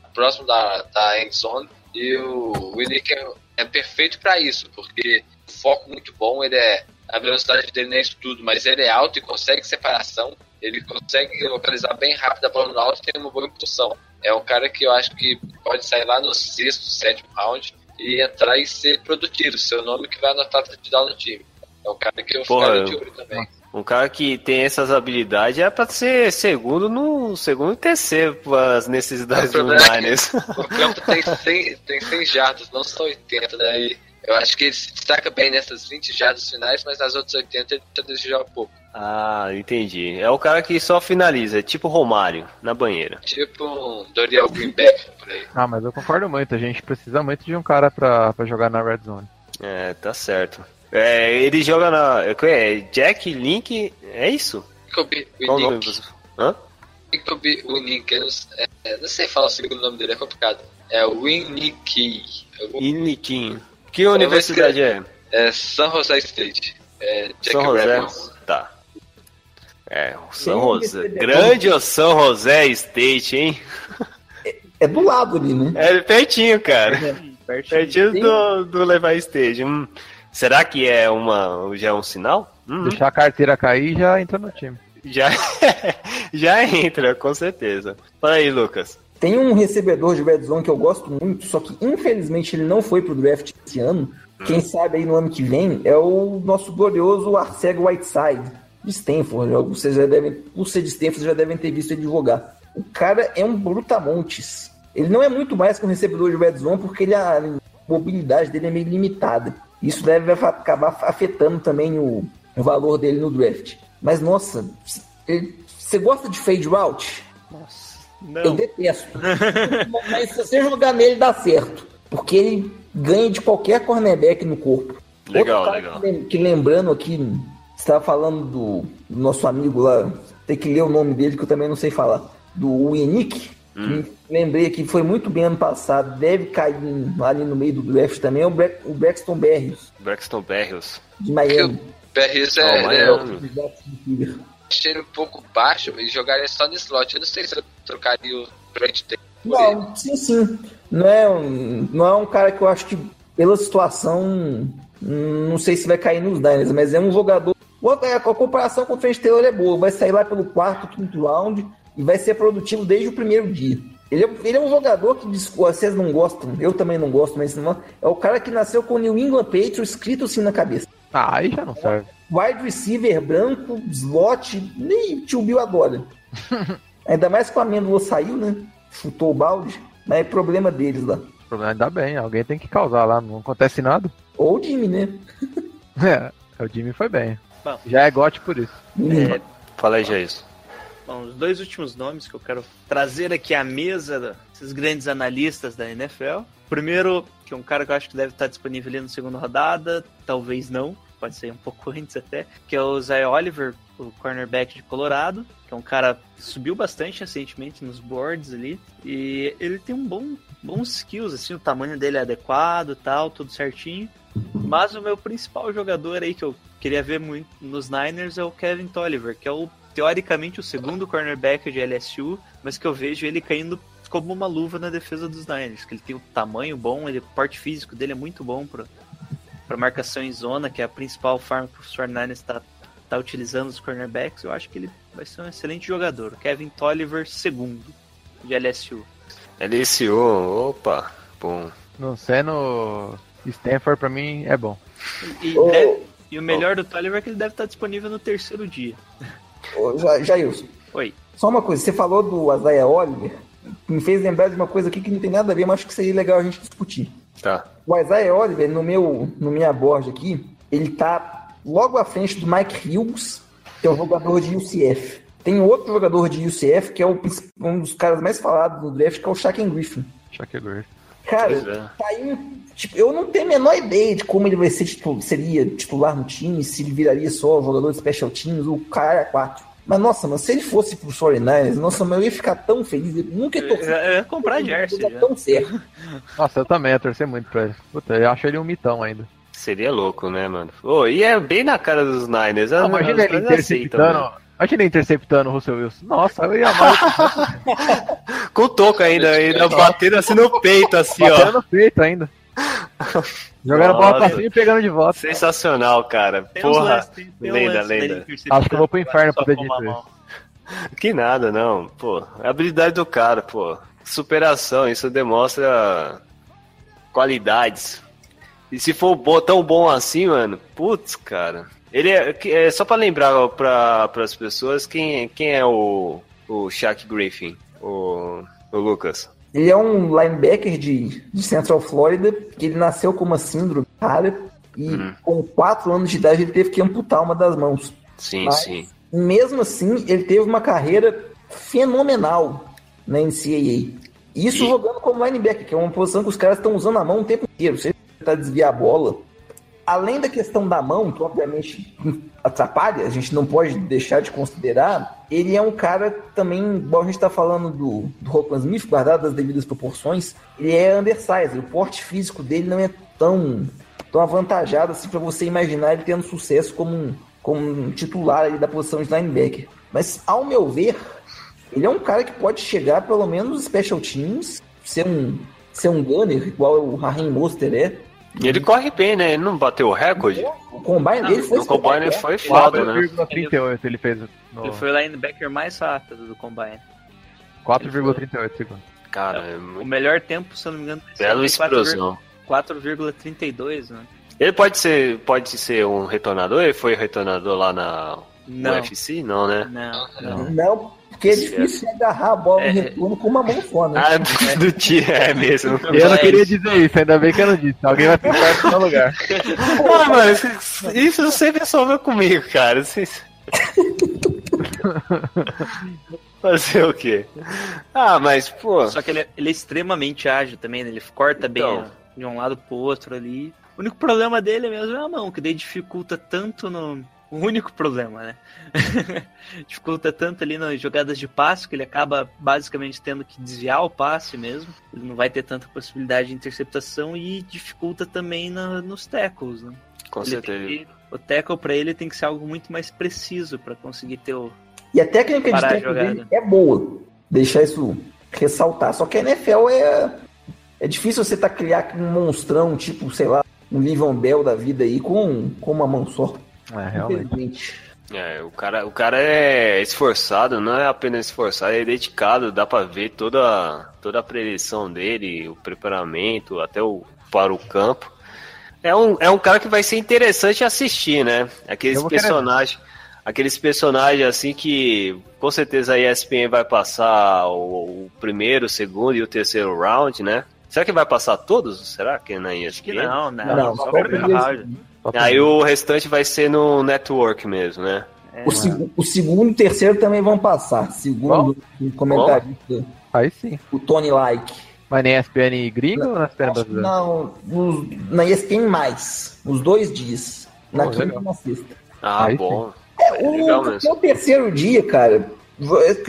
próximo da, da end zone, E o Winnick é, é perfeito para isso, porque o foco muito bom, ele é. A velocidade dele não é isso tudo, mas ele é alto e consegue separação. Ele consegue localizar bem rápido a bola no alto e tem uma boa impulsão. É um cara que eu acho que pode sair lá no sexto, sétimo round e entrar e ser produtivo. Seu nome que vai anotar touchdown no time. É um cara que eu Porra, ficaria de olho também. Um cara que tem essas habilidades é pra ser segundo no segundo e terceiro as necessidades do é Niners. O campo tem 100, tem 100 jardas, não só 80, né? E eu acho que ele se destaca bem nessas 20 jardas finais, mas nas outras 80 ele tá desejando pouco. Ah, entendi. É o cara que só finaliza, é tipo Romário, na banheira. Tipo um Dorial Greenback por aí. Ah, mas eu concordo muito. A gente precisa muito de um cara pra, pra jogar na Red Zone. É, tá certo. É, ele joga na. É, Jack Link, é isso? Jacoby Qual o? Winnick. Hã? Winnick, eu não, é, não sei falar o segundo nome dele, é complicado. É Winnick. Iniquim. Que universidade é? É San Jose State. É Jack São José? Tá. É, o São Grande José. Grande o São José State, hein? É do lado ali, né? É pertinho, cara. Pertinho Sim. do, do Levi Stage. Hum, será que é uma, já é um sinal? Hum, Deixar a carteira cair e já entra no time. já, [laughs] já entra, com certeza. Fala aí, Lucas. Tem um recebedor de Red Zone que eu gosto muito, só que infelizmente ele não foi pro draft esse ano. Quem sabe aí no ano que vem é o nosso glorioso Arcego Whiteside de Stanford. Vocês já devem, por ser de Stanford, vocês já devem ter visto ele jogar. O cara é um brutamontes. Ele não é muito mais que um recebedor de Red Zone porque ele, a mobilidade dele é meio limitada. Isso deve acabar afetando também o, o valor dele no draft. Mas nossa, ele- você gosta de fade route? Eu Não. detesto. [laughs] Mas se você jogar nele, dá certo. Porque ele ganha de qualquer cornerback no corpo. Legal, Outro cara legal. Que, lem- que lembrando aqui, você estava falando do, do nosso amigo lá, tem que ler o nome dele que eu também não sei falar. Do Winnick. Hum. que Lembrei que foi muito bem ano passado, deve cair ali no meio do draft também, é o, Bre o Braxton Berrios, Braxton Berrios. de Porque o Miami. Berrios Oh, é, Miami. é, Jacksonville Fever. achei ele um pouco baixo e jogaria só no slot. Eu não sei se eu trocaria o ele. Não, sim, sim. Não é, um, não é um cara que eu acho que, pela situação, não sei se vai cair nos Niners, mas é um jogador. É, A comparação com o Trent Taylor é boa. Vai sair lá pelo quarto, quinto round e vai ser produtivo desde o primeiro dia. Ele é, ele é um jogador que diz- vocês não gostam, eu também não gosto, mas não, é o cara que nasceu com o New England Patriots escrito assim na cabeça. Ah, aí já não serve. Wide receiver branco, slot, nem tio Bill adora. [laughs] Ainda mais que o Amêndola saiu, né? Chutou o balde, mas é problema deles lá. O problema ainda bem, alguém tem que causar lá, não acontece nada. Ou o Jimmy, né? [laughs] É, o Jimmy foi bem. Bom. Já é gote por isso. É, Fala aí, Jair. Bom, os dois últimos nomes que eu quero trazer aqui à mesa desses grandes analistas da NFL. Primeiro, que é um cara que eu acho que deve estar disponível ali na segunda rodada, talvez não, pode ser um pouco [laughs] antes até, que é o Zay Oliver, o cornerback de Colorado, que é um cara que subiu bastante recentemente nos boards ali, e ele tem um bom bons skills, assim, o tamanho dele é adequado, tal, tudo certinho. Mas o meu principal jogador aí que eu queria ver muito nos Niners é o Kevin Tolliver, que é o teoricamente o segundo cornerback de LSU, mas que eu vejo ele caindo como uma luva na defesa dos Niners, que ele tem o tamanho bom, ele, o porte físico dele é muito bom para para marcação em zona, que é a principal forma que o 49ers está tá utilizando os cornerbacks. Eu acho que ele vai ser um excelente jogador. Kevin Tolliver, segundo, de LSU. LSU, opa, bom. Não sendo Stanford, pra mim, é bom. E, Ô, deve- e o melhor do Tolliver é que ele deve estar disponível no terceiro dia. Jailson, Oi. só uma coisa, você falou do Isaiah Oliver, me fez lembrar de uma coisa aqui que não tem nada a ver, mas acho que seria legal a gente discutir. Tá. O Isaiah Oliver, no meu, no minha board aqui, ele tá logo à frente do Mike Hughes, que é o jogador de UCF. Tem outro jogador de UCF, que é o um dos caras mais falados no draft, que é o Shaquem Griffin. Shaquille Griffin. Cara, é. tá aí, tipo, eu não tenho a menor ideia de como ele vai ser titu- seria titular no time, se ele viraria só jogador de special teams, o cara é 4. Mas nossa, mano, se ele fosse pro 49ers, nossa, mas eu ia ficar tão feliz. Eu nunca Eu, tô eu ia comprar jersey já. tão certo. [laughs] Nossa, eu também ia torcer muito pra ele. Puta, eu acho ele um mitão ainda. Seria louco, né, mano? Ô, e é bem na cara dos Niners. Ah, imagina ele aceitam, interceptando, né? Imagina interceptando o Russell Wilson. Nossa, eu ia amar. [laughs] Com o toco ainda, ainda batendo assim no peito, assim, Batendo ó. no peito ainda. Jogando bola pra Nossa. cima e pegando de volta. Sensacional, cara. Tem Porra. lances- tem- tem lenda, lance lenda. Acho que eu vou pro inferno dito mão. Que nada, não. Pô, é a habilidade do cara, pô. Superação, isso demonstra qualidades. E se for tão bom assim, mano, putz, cara. Ele é, é só pra lembrar para as pessoas quem, quem é o, o Shaq Griffin, o, o Lucas. Ele é um linebacker de, de Central Florida, que ele nasceu com uma síndrome rara e Uhum. com 4 anos de idade ele teve que amputar uma das mãos. Sim, Mas- sim. Mesmo assim, ele teve uma carreira fenomenal na NCAA. Isso E- jogando como linebacker, que é uma posição que os caras estão usando a mão o tempo inteiro. Você tentar desviar a bola. Além da questão da mão, que obviamente atrapalha, a gente não pode deixar de considerar, ele é um cara também, igual a gente está falando do, do Roquan Smith, guardado as devidas proporções, ele é undersized, o porte físico dele não é tão, tão avantajado assim para você imaginar ele tendo sucesso como um, como um titular da posição de linebacker. Mas, ao meu ver, ele é um cara que pode chegar pelo menos nos special teams, ser um, ser um gunner, igual o Raheem Monster é. E ele corre bem, né? Ele não bateu o recorde? O combine dele foi No combine foi foda, né? 4,38 ele fez. No... Ele foi o linebacker mais rápido do Combine. 4,38 segundos. Cara, é O muito melhor tempo, se eu não me engano, bela foi explosão. 4,32, né? Ele pode ser, pode ser um retornador? Ele foi retornador lá na Não. UFC? Não, né? Não, não. Não, porque é difícil agarrar a bola É. no retorno com uma mão só, né? Ah, do, do tiro, é mesmo. Eu não queria dizer isso, ainda bem que eu não disse. Alguém vai pensar no meu lugar. [laughs] Ah, mano, isso, isso sempre soube comigo, cara. Isso- [laughs] Fazer o quê? Ah, mas, pô. Só que ele é, ele é extremamente ágil também, né? Ele corta bem Então. ó, de um lado pro outro ali. O único problema dele mesmo é a mão, que daí dificulta tanto no. O único problema, né? [laughs] dificulta tanto ali nas jogadas de passe que ele acaba basicamente tendo que desviar o passe mesmo. Ele não vai ter tanta possibilidade de interceptação e dificulta também na- nos tackles, né? Com Ele certeza. que- o tackle pra ele tem que ser algo muito mais preciso pra conseguir ter o. E a técnica de tackle dele é boa. Deixar isso ressaltar. Só que a NFL é. É difícil você tá criar um monstrão, tipo, sei lá, um Livion Bell da vida aí com, com uma mão só. É, realmente. É, o cara, o cara é esforçado, não é apenas esforçado, é dedicado, dá pra ver toda, toda a predição dele, o preparamento, até o para o campo. É um, é um cara que vai ser interessante assistir, né? Aqueles vou querer personagens, aqueles personagens assim que com certeza a ESPN vai passar o, o primeiro, o segundo e o terceiro round, né? Será que vai passar todos? Será que é na ESPN? Acho que não, né? Não, só só primeiro. round. Aí o restante vai ser no network mesmo, né? É, O, seg- o segundo e o terceiro também vão passar. Segundo o comentarista, Aí sim. o Tony Like. Mas nem ESPN gringo ou na ESPN brasileira? Não, nos- na ESPN mais. Os dois dias. Na Pô, quinta e na sexta. Ah, Aí bom. É, É legal o, mesmo. o terceiro dia, cara,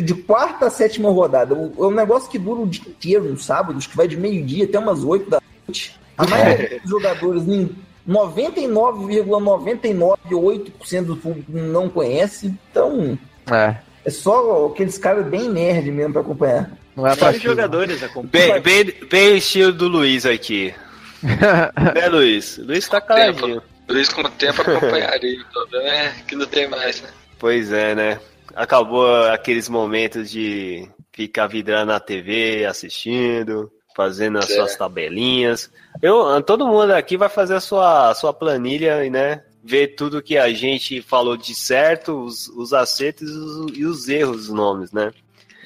de quarta a sétima rodada, o- é um negócio que dura o dia inteiro no sábado, acho que vai de meio-dia até umas 8 da noite. A maioria dos jogadores, nem 99,998% do público não conhece, então É. é só aqueles caras bem nerd mesmo pra acompanhar. Não é Só os atrativo. jogadores Bem, acompanham. bem, bem o estilo do Luiz aqui. [laughs] né, Luiz? Luiz tá caladinho. Isso, com o tempo, acompanharia. O problema é que não tem mais, né? Pois é, né? Acabou aqueles momentos de ficar vidrando na TV, assistindo, fazendo as É. suas tabelinhas. Eu, todo mundo aqui vai fazer a sua, a sua planilha e, né? Ver tudo que a gente falou de certo, os, os acertos e os, e os erros dos nomes, né?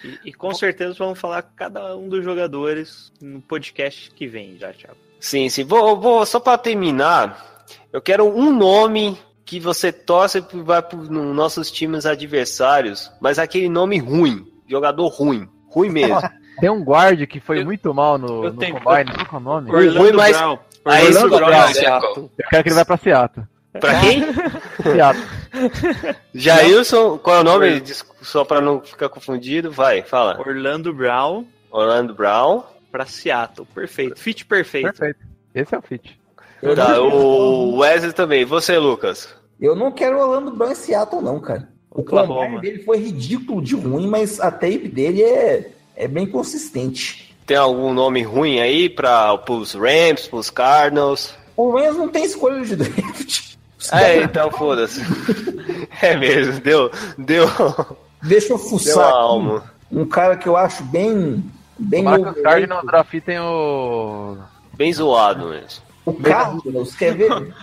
E, e com certeza vamos falar com cada um dos jogadores no podcast que vem já, Thiago. Sim, sim. Vou, vou só para terminar, eu quero um nome que você torce e vai para nos nossos times adversários, mas aquele nome ruim, jogador ruim, ruim mesmo. [laughs] Tem um guard que foi Eu- muito mal no, no tenho- Combine. Qual é o nome? Orlando ruim, mas- Brown. Aí Orlando isso Brown, Brown, Seattle. Eu quero que ele vá pra Seattle. Pra quem? Seattle. Jailson, qual é o nome? Só para não ficar confundido, vai, fala. Orlando Brown Orlando Brown. pra Seattle. Perfeito. Fit perfeito. Perfeito. Esse é o fit. Tá, o Wesley também. Você, Lucas. Eu não quero Orlando Brown em Seattle, não, cara. O Oklahoma. dele foi ridículo de ruim, mas a tape dele é, é bem consistente. Tem algum nome ruim aí para os Rams, pros Cardinals? O Rams não tem escolha de draft. É, então foda-se. É mesmo, deu, deu, Deixa eu deu fuçar alma. um cara que eu acho bem. bem os overrated. Cardinals draftem o. Bem zoado mesmo. O Cardinals, quer ver? [laughs]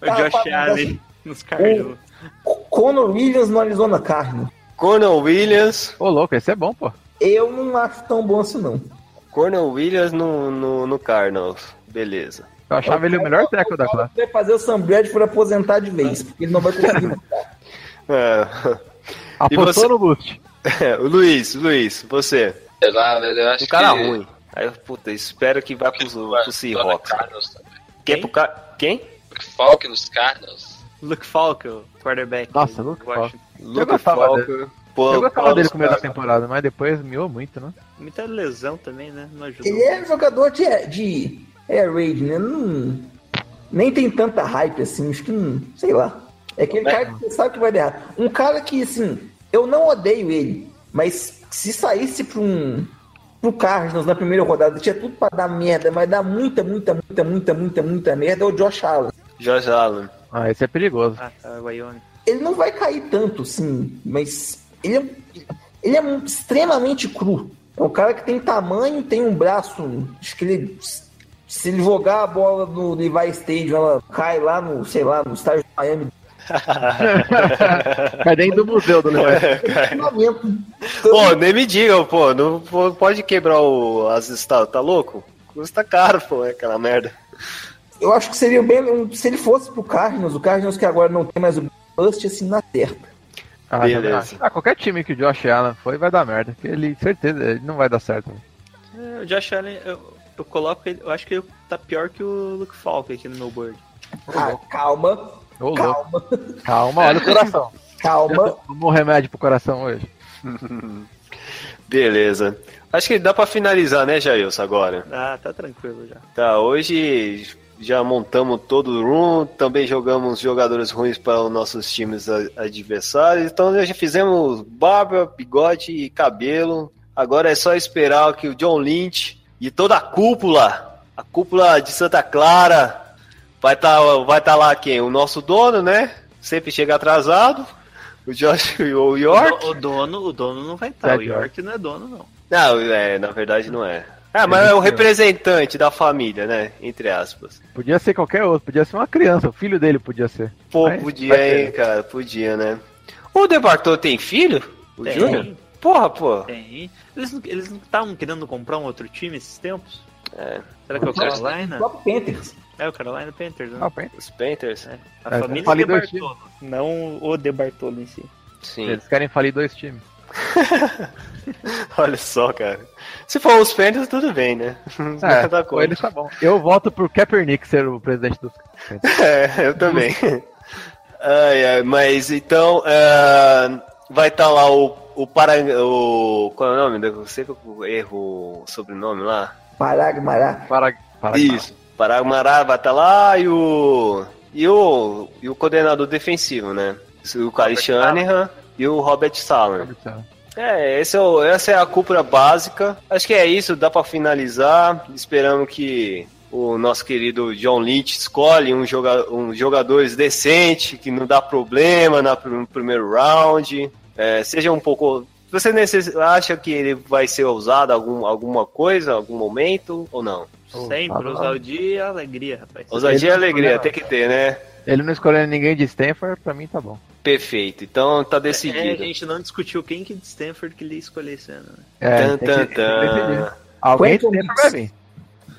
O Josh Allen nos Cardinals. O Conor Williams no Arizona Cardinals. Cornel Williams, Ô, louco, esse é bom, pô. Eu não acho tão bom assim, não. Cornel Williams no, no, no Cardinals. Beleza. Eu achava ele o melhor tackle da classe. Vai fazer o Sam Bradford aposentar de vez, porque ele não vai conseguir. [laughs] É. [laughs] E Apostou você? no boost. [laughs] o Luiz, Luiz, você. Sei lá, velho, eu acho Um cara que... ruim. Aí, eu, puta, espero que vá pro, pro Seahawks. Quem? Pro Car... Quem? Falk nos Cardinals. Luke Falco, quarterback. Nossa, Luke Washington. Luke gostava Falco. Pô, Eu gostava Paulo dele no começo da temporada, mas depois miou muito, né? Muita lesão também, né? Não ajuda. Ele é jogador de, de air raid, né? Não, nem tem tanta hype assim, acho que não. Sei lá. É aquele cara que você sabe que vai dar errado. Um cara que, assim, eu não odeio ele, mas se saísse pra um. pro Cardinals na primeira rodada, tinha tudo pra dar merda, mas dar muita, muita, muita, muita, muita, muita merda, é o Josh Allen. Josh Allen. Ah, esse é perigoso. Ah, tá, Wyoming. Ele não vai cair tanto, sim, mas ele é, ele é extremamente cru. É um cara que tem tamanho, tem um braço. Acho que ele. Se ele jogar a bola no Levi Stadium, ela cai lá no, sei lá, no estádio do Miami. [laughs] Cai dentro do museu do Leão. Lamento. Pô, nem me digam, pô. Não pode quebrar o, as estátuas, tá louco? Custa caro, pô, é aquela merda. Eu acho que seria bem. Se ele fosse pro Cardinals, o Cardinals que agora não tem mais o Bust assim na certa. Ah, Beleza. Ah, qualquer time que o Josh Allen foi vai dar merda. Porque ele, certeza, ele não vai dar certo. É, o Josh Allen, eu, eu coloco ele. Eu acho que ele tá pior que o Luke Falco aqui no meu board. Ah, calma, Ô, louco. calma, Calma, olha o coração. [laughs] calma. Tomou remédio pro coração hoje. [laughs] Beleza. Acho que dá pra finalizar, né, Jailson, agora. Ah, tá tranquilo já. Tá, hoje já montamos todo o room, também jogamos jogadores ruins para os nossos times adversários, então já fizemos barba, bigode e cabelo. Agora é só esperar que o John Lynch e toda a cúpula, a cúpula de Santa Clara, vai estar vai tá lá quem? O nosso dono, né? Sempre chega atrasado. O Josh [laughs] o York. O, o dono, o dono não vai estar. Zé o York não é dono, não. Não, é, na verdade não é. Ah, mas é o representante da família, né? Entre aspas. Podia ser qualquer outro, podia ser uma criança, o filho dele podia ser. Pô, Vai- podia, hein, ser. cara, podia, né? O Debartô tem filho? O Tem. Júnior? Porra, pô. Tem. Eles não eles não estavam querendo comprar um outro time esses tempos? É, Será que é o O Carolina? próprio Panthers. É o Carolina Panthers, né? Ah, bem. os Panthers? É. A É, família de Bartolo, não o de Bartolo em si. Sim. Eles querem falir dois times. [laughs] [laughs] Olha só, cara. Se for os Panthers, tudo bem, né? [laughs] É, com eles tá bom. Eu voto por Kaepernick ser o presidente dos [laughs] É, eu também. ai, ai, mas então, é, vai estar lá o, o para o Qual é o nome? Eu sei que eu erro o sobrenome lá. Paragmará. para, para Isso. Paragumará vai estar lá e o. E o, e o coordenador defensivo, né? O Kyle Shanahan e o Robert Sala. É, esse é o- essa é a cúpula básica. Acho que é isso, dá pra finalizar. Esperamos que o nosso querido John Lynch escolhe um, joga, um jogadores decente, que não dá problema na, no primeiro round. É, seja um pouco. Você necess- acha que ele vai ser usado algum, alguma coisa, algum momento ou não? Sempre, ousadia e alegria, rapaz. Ousadia e Ele- alegria, tem que ter, né? Ele não escolhendo ninguém de Stanford, pra mim tá bom. Perfeito. Então tá É, a decidido. gente não discutiu quem que de Stanford que ele ia escolher esse ano. né? É, Tan, tem tan, que- tem que tan. Alguém Quanto Stanford vai vir.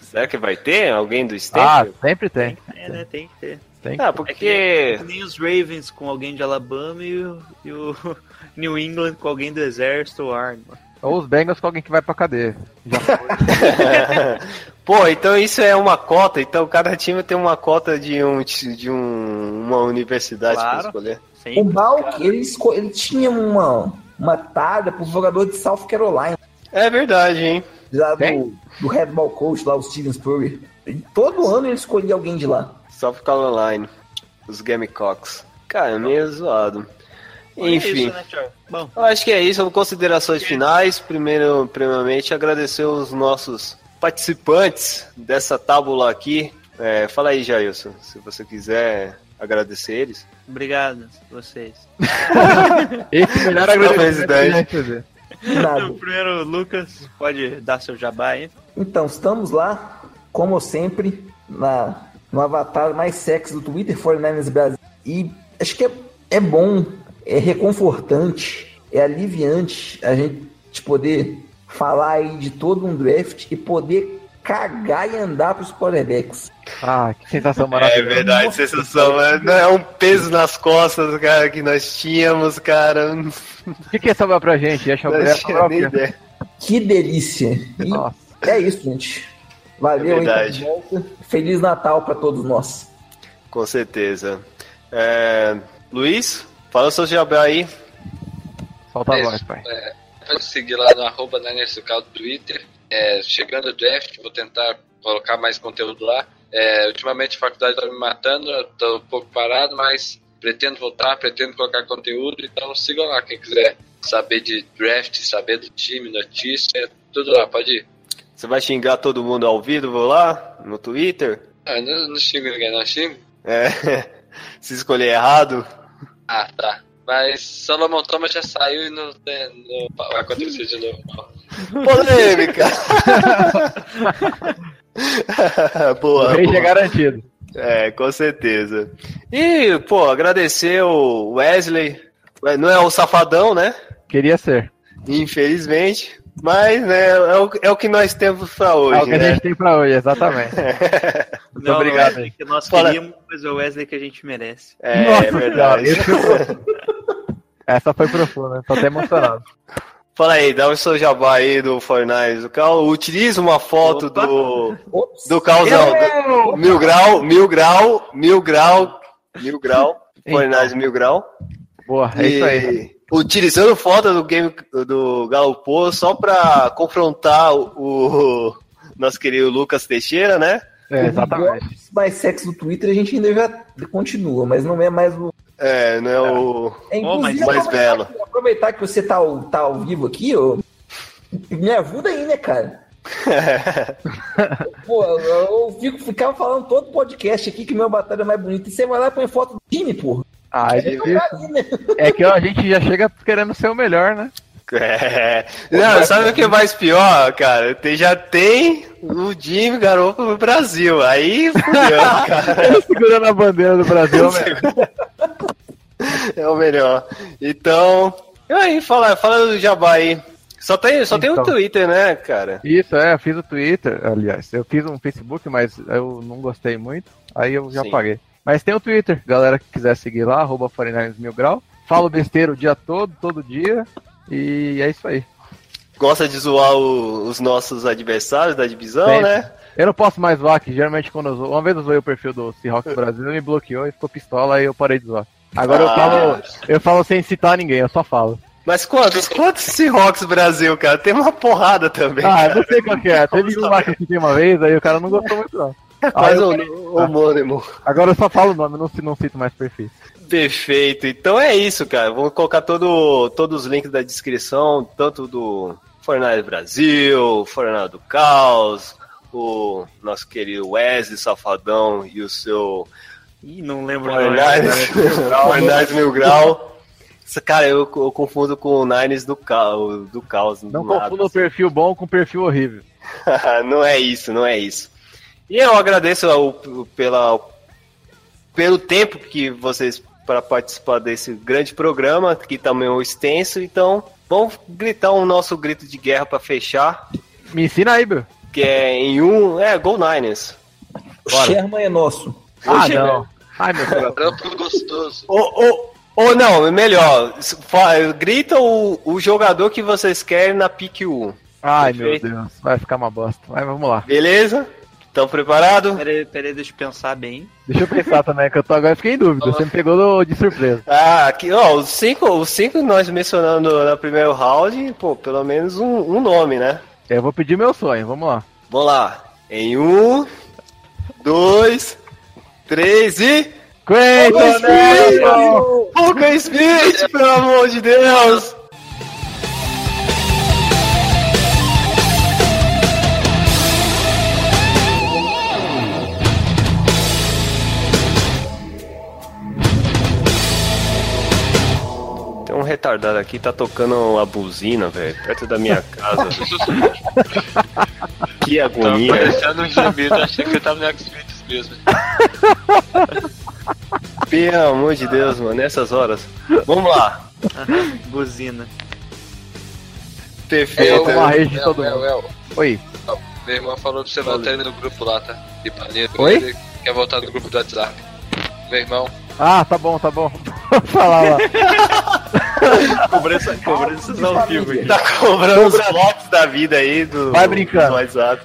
Será que vai ter alguém do Ah, Stanford? sempre tem. É, né? Tem que ter. tem que Ah, É porque. que, é que nem os Ravens com alguém de Alabama e o, e o [laughs] New England com alguém do Exército ou Arma. Ou os Bengals com alguém que vai pra cadeia. Já foi. [laughs] Pô, então isso é uma cota. Então cada time tem uma cota de, um, de um, uma universidade pra Claro. Escolher. O Sempre. Balk, ele, ele tinha uma, uma talha pro jogador de South Carolina, É verdade, hein? lá do, do headball coach, lá, o Steven Spurrier. Todo ano ele escolhia alguém de lá. South Carolina. Os Gamecocks. Cara, é meio zoado. Enfim. É isso, né? Bom, Eu acho que é isso. Considerações finais. Primeiro, primeiramente, agradecer os nossos participantes dessa tábula aqui. É, fala aí, Jailson, se você quiser agradecer eles. obrigado vocês. [laughs] Esse melhor Talvez agradecimento. Nada. Primeiro, Lucas, pode dar seu jabá aí. Então, estamos lá, como sempre, na, no avatar mais sexy do Twitter, 49ers Brasil. E acho que é, é bom, é reconfortante, é aliviante a gente poder falar aí de todo um draft e poder cagar e andar pros quarterbacks. Ah, que sensação É maravilhosa. verdade, sensação. É, não, é um peso nas costas, cara, que nós tínhamos, cara. O que, que ia sobrar pra gente? Ia sobrar. Que delícia! E Nossa. é isso, gente. Valeu, É aí, verdade. Feliz Natal para todos nós. Com certeza. É, Luiz, fala o seu jabá aí. Solta a voz, pai. é, pode seguir lá no arroba Nanersucal do Twitter. É, chegando o draft, vou tentar colocar mais conteúdo lá. É, ultimamente a faculdade está me matando, tô um pouco parado, mas pretendo voltar, pretendo colocar conteúdo, então sigam lá quem quiser saber de draft, saber do time, notícia, tudo lá, pode ir. Você vai xingar todo mundo ao vivo lá no Twitter? Ah, não, não xingo ninguém, não xingo. É, [laughs] se escolher errado. Ah, tá. Mas Solomon Thomas já saiu e não, não vai acontecer de novo. Polêmica! [laughs] Boa. O boa. é garantido. É, com certeza. E, pô, agradecer o Wesley. Não é o safadão, né? Queria ser. Infelizmente. Mas, né, é o, é o que nós temos pra é hoje, o que a né? gente tem pra hoje, exatamente. Muito [laughs] Não, obrigado. Não é o Wesley que nós Fala. queríamos, mas é o Wesley que a gente merece. É, Nossa é verdade. [laughs] Essa foi profunda, tô até emocionado. Fala aí, dá o seu jabá aí do Fortnite. O Cal utiliza uma foto Opa. do. Ops. Do Calzão. do- Mil grau, mil grau, mil grau, mil grau. [laughs] Fortnite mil grau. Boa, é isso aí. E utilizando foto do game do Galopô só pra confrontar o, o [laughs] nosso querido Lucas Teixeira, né? É, exatamente. Mais sexy do Twitter a gente ainda já continua, mas não é mais o. É, não é o É, mais aproveitar belo. Aproveitar que você tá, ao- tá ao vivo aqui, ó, me ajuda aí, né, cara? [laughs] Pô, eu, eu fico, ficava falando todo podcast aqui que meu batalha é mais bonito. E você vai lá e põe foto do time, porra. Ah, é Aí difícil. aí, né? É que ó, a gente já chega querendo ser o melhor, né? [laughs] É. Não, sabe o que é mais pior, cara? Tem, já tem o Jimmy Garoppolo no Brasil. Aí fudeu, [laughs] cara. Ele segurando a bandeira do Brasil, né? É o melhor. Então, aí, fala, fala do Jabá aí. Só tem, só tem o Então. Twitter, né, cara? Isso, é, eu fiz o Twitter, aliás, eu fiz um Facebook, mas eu não gostei muito, aí eu já Sim. paguei. Mas tem o Twitter, galera que quiser seguir lá, arroba 49 mil grau. Falo besteira o dia todo, todo dia, e é isso aí. Gosta de zoar o- os nossos adversários da divisão, Sempre. né? Eu não posso mais zoar, que geralmente quando eu zoo, uma vez eu zoei o perfil do Seahawks Brasil, ele me bloqueou e ficou pistola, aí eu parei de zoar. Agora eu Ah. falo, eu falo sem citar ninguém, eu só falo. Mas quantos? Quantos Seahawks Brasil, cara? Tem uma porrada também. Ah, cara. não sei qual que é, teve um lá que eu citei uma vez, aí o cara não gostou muito não. [laughs] Mas eu o, o homônimo. Agora eu só falo o nome, não, não cito mais perfis. Perfeito. Então é isso, cara. Vamos colocar todo, todos os links da descrição, tanto do Fornalha Brasil, Fornalha do Caos, o nosso querido Wesley Safadão e o seu Ih, não lembro não. Fornalha [laughs] Fornalha Mil Grau. Cara, eu, eu confundo com o Nines do Caos. Do caos Não do nada. confunda o perfil bom com o perfil horrível. [laughs] não é isso, não é isso. E eu agradeço ao, pela, pelo tempo que vocês para participar desse grande programa, que também é um extenso. Então, vamos gritar um nosso grito de guerra para fechar, Me ensina aí, Bill. que é em um, é Go Niners. O Sherman é nosso. Ah, Hoje, não. Ai, meu Deus. Trampo gostoso. Ou, ou, ou não, é melhor, grita o, o jogador que vocês querem na pick 1. Ai, Perfeito. meu Deus. Vai ficar uma bosta. Mas vamos lá. Beleza? Estão preparados? Peraí, peraí, deixa eu pensar bem. Deixa eu pensar também, que eu tô agora fiquei em dúvida. Você me pegou no- de surpresa. Ah, aqui, ó, os cinco, os cinco nós mencionando na primeiro round, pô, pelo menos um, um nome, né? Eu vou pedir meu sonho, vamos lá. Vamos lá. Em um, dois, três e. Quentin Nelson! Luca Smith, pelo amor de Deus! Retardado aqui, tá tocando a buzina, velho, perto da minha casa. [laughs] que Tava agonia. parecendo um gemido, achei que eu tava no X-Videos mesmo. Pelo amor de Deus, mano, nessas horas. Vamos lá. Buzina. Perfeito. Vou tomar rede de El, todo El, mundo. Oi. Meu irmão falou pra você voltar ele no grupo lá, tá? De. Oi? Quer voltar no grupo do WhatsApp. Meu irmão, Ah, tá bom, tá bom. Vou falar lá. [laughs] Cobrança, cobranças ao vivo aqui. Tá cobrando os blocos da vida aí do, Vai brincando. do WhatsApp.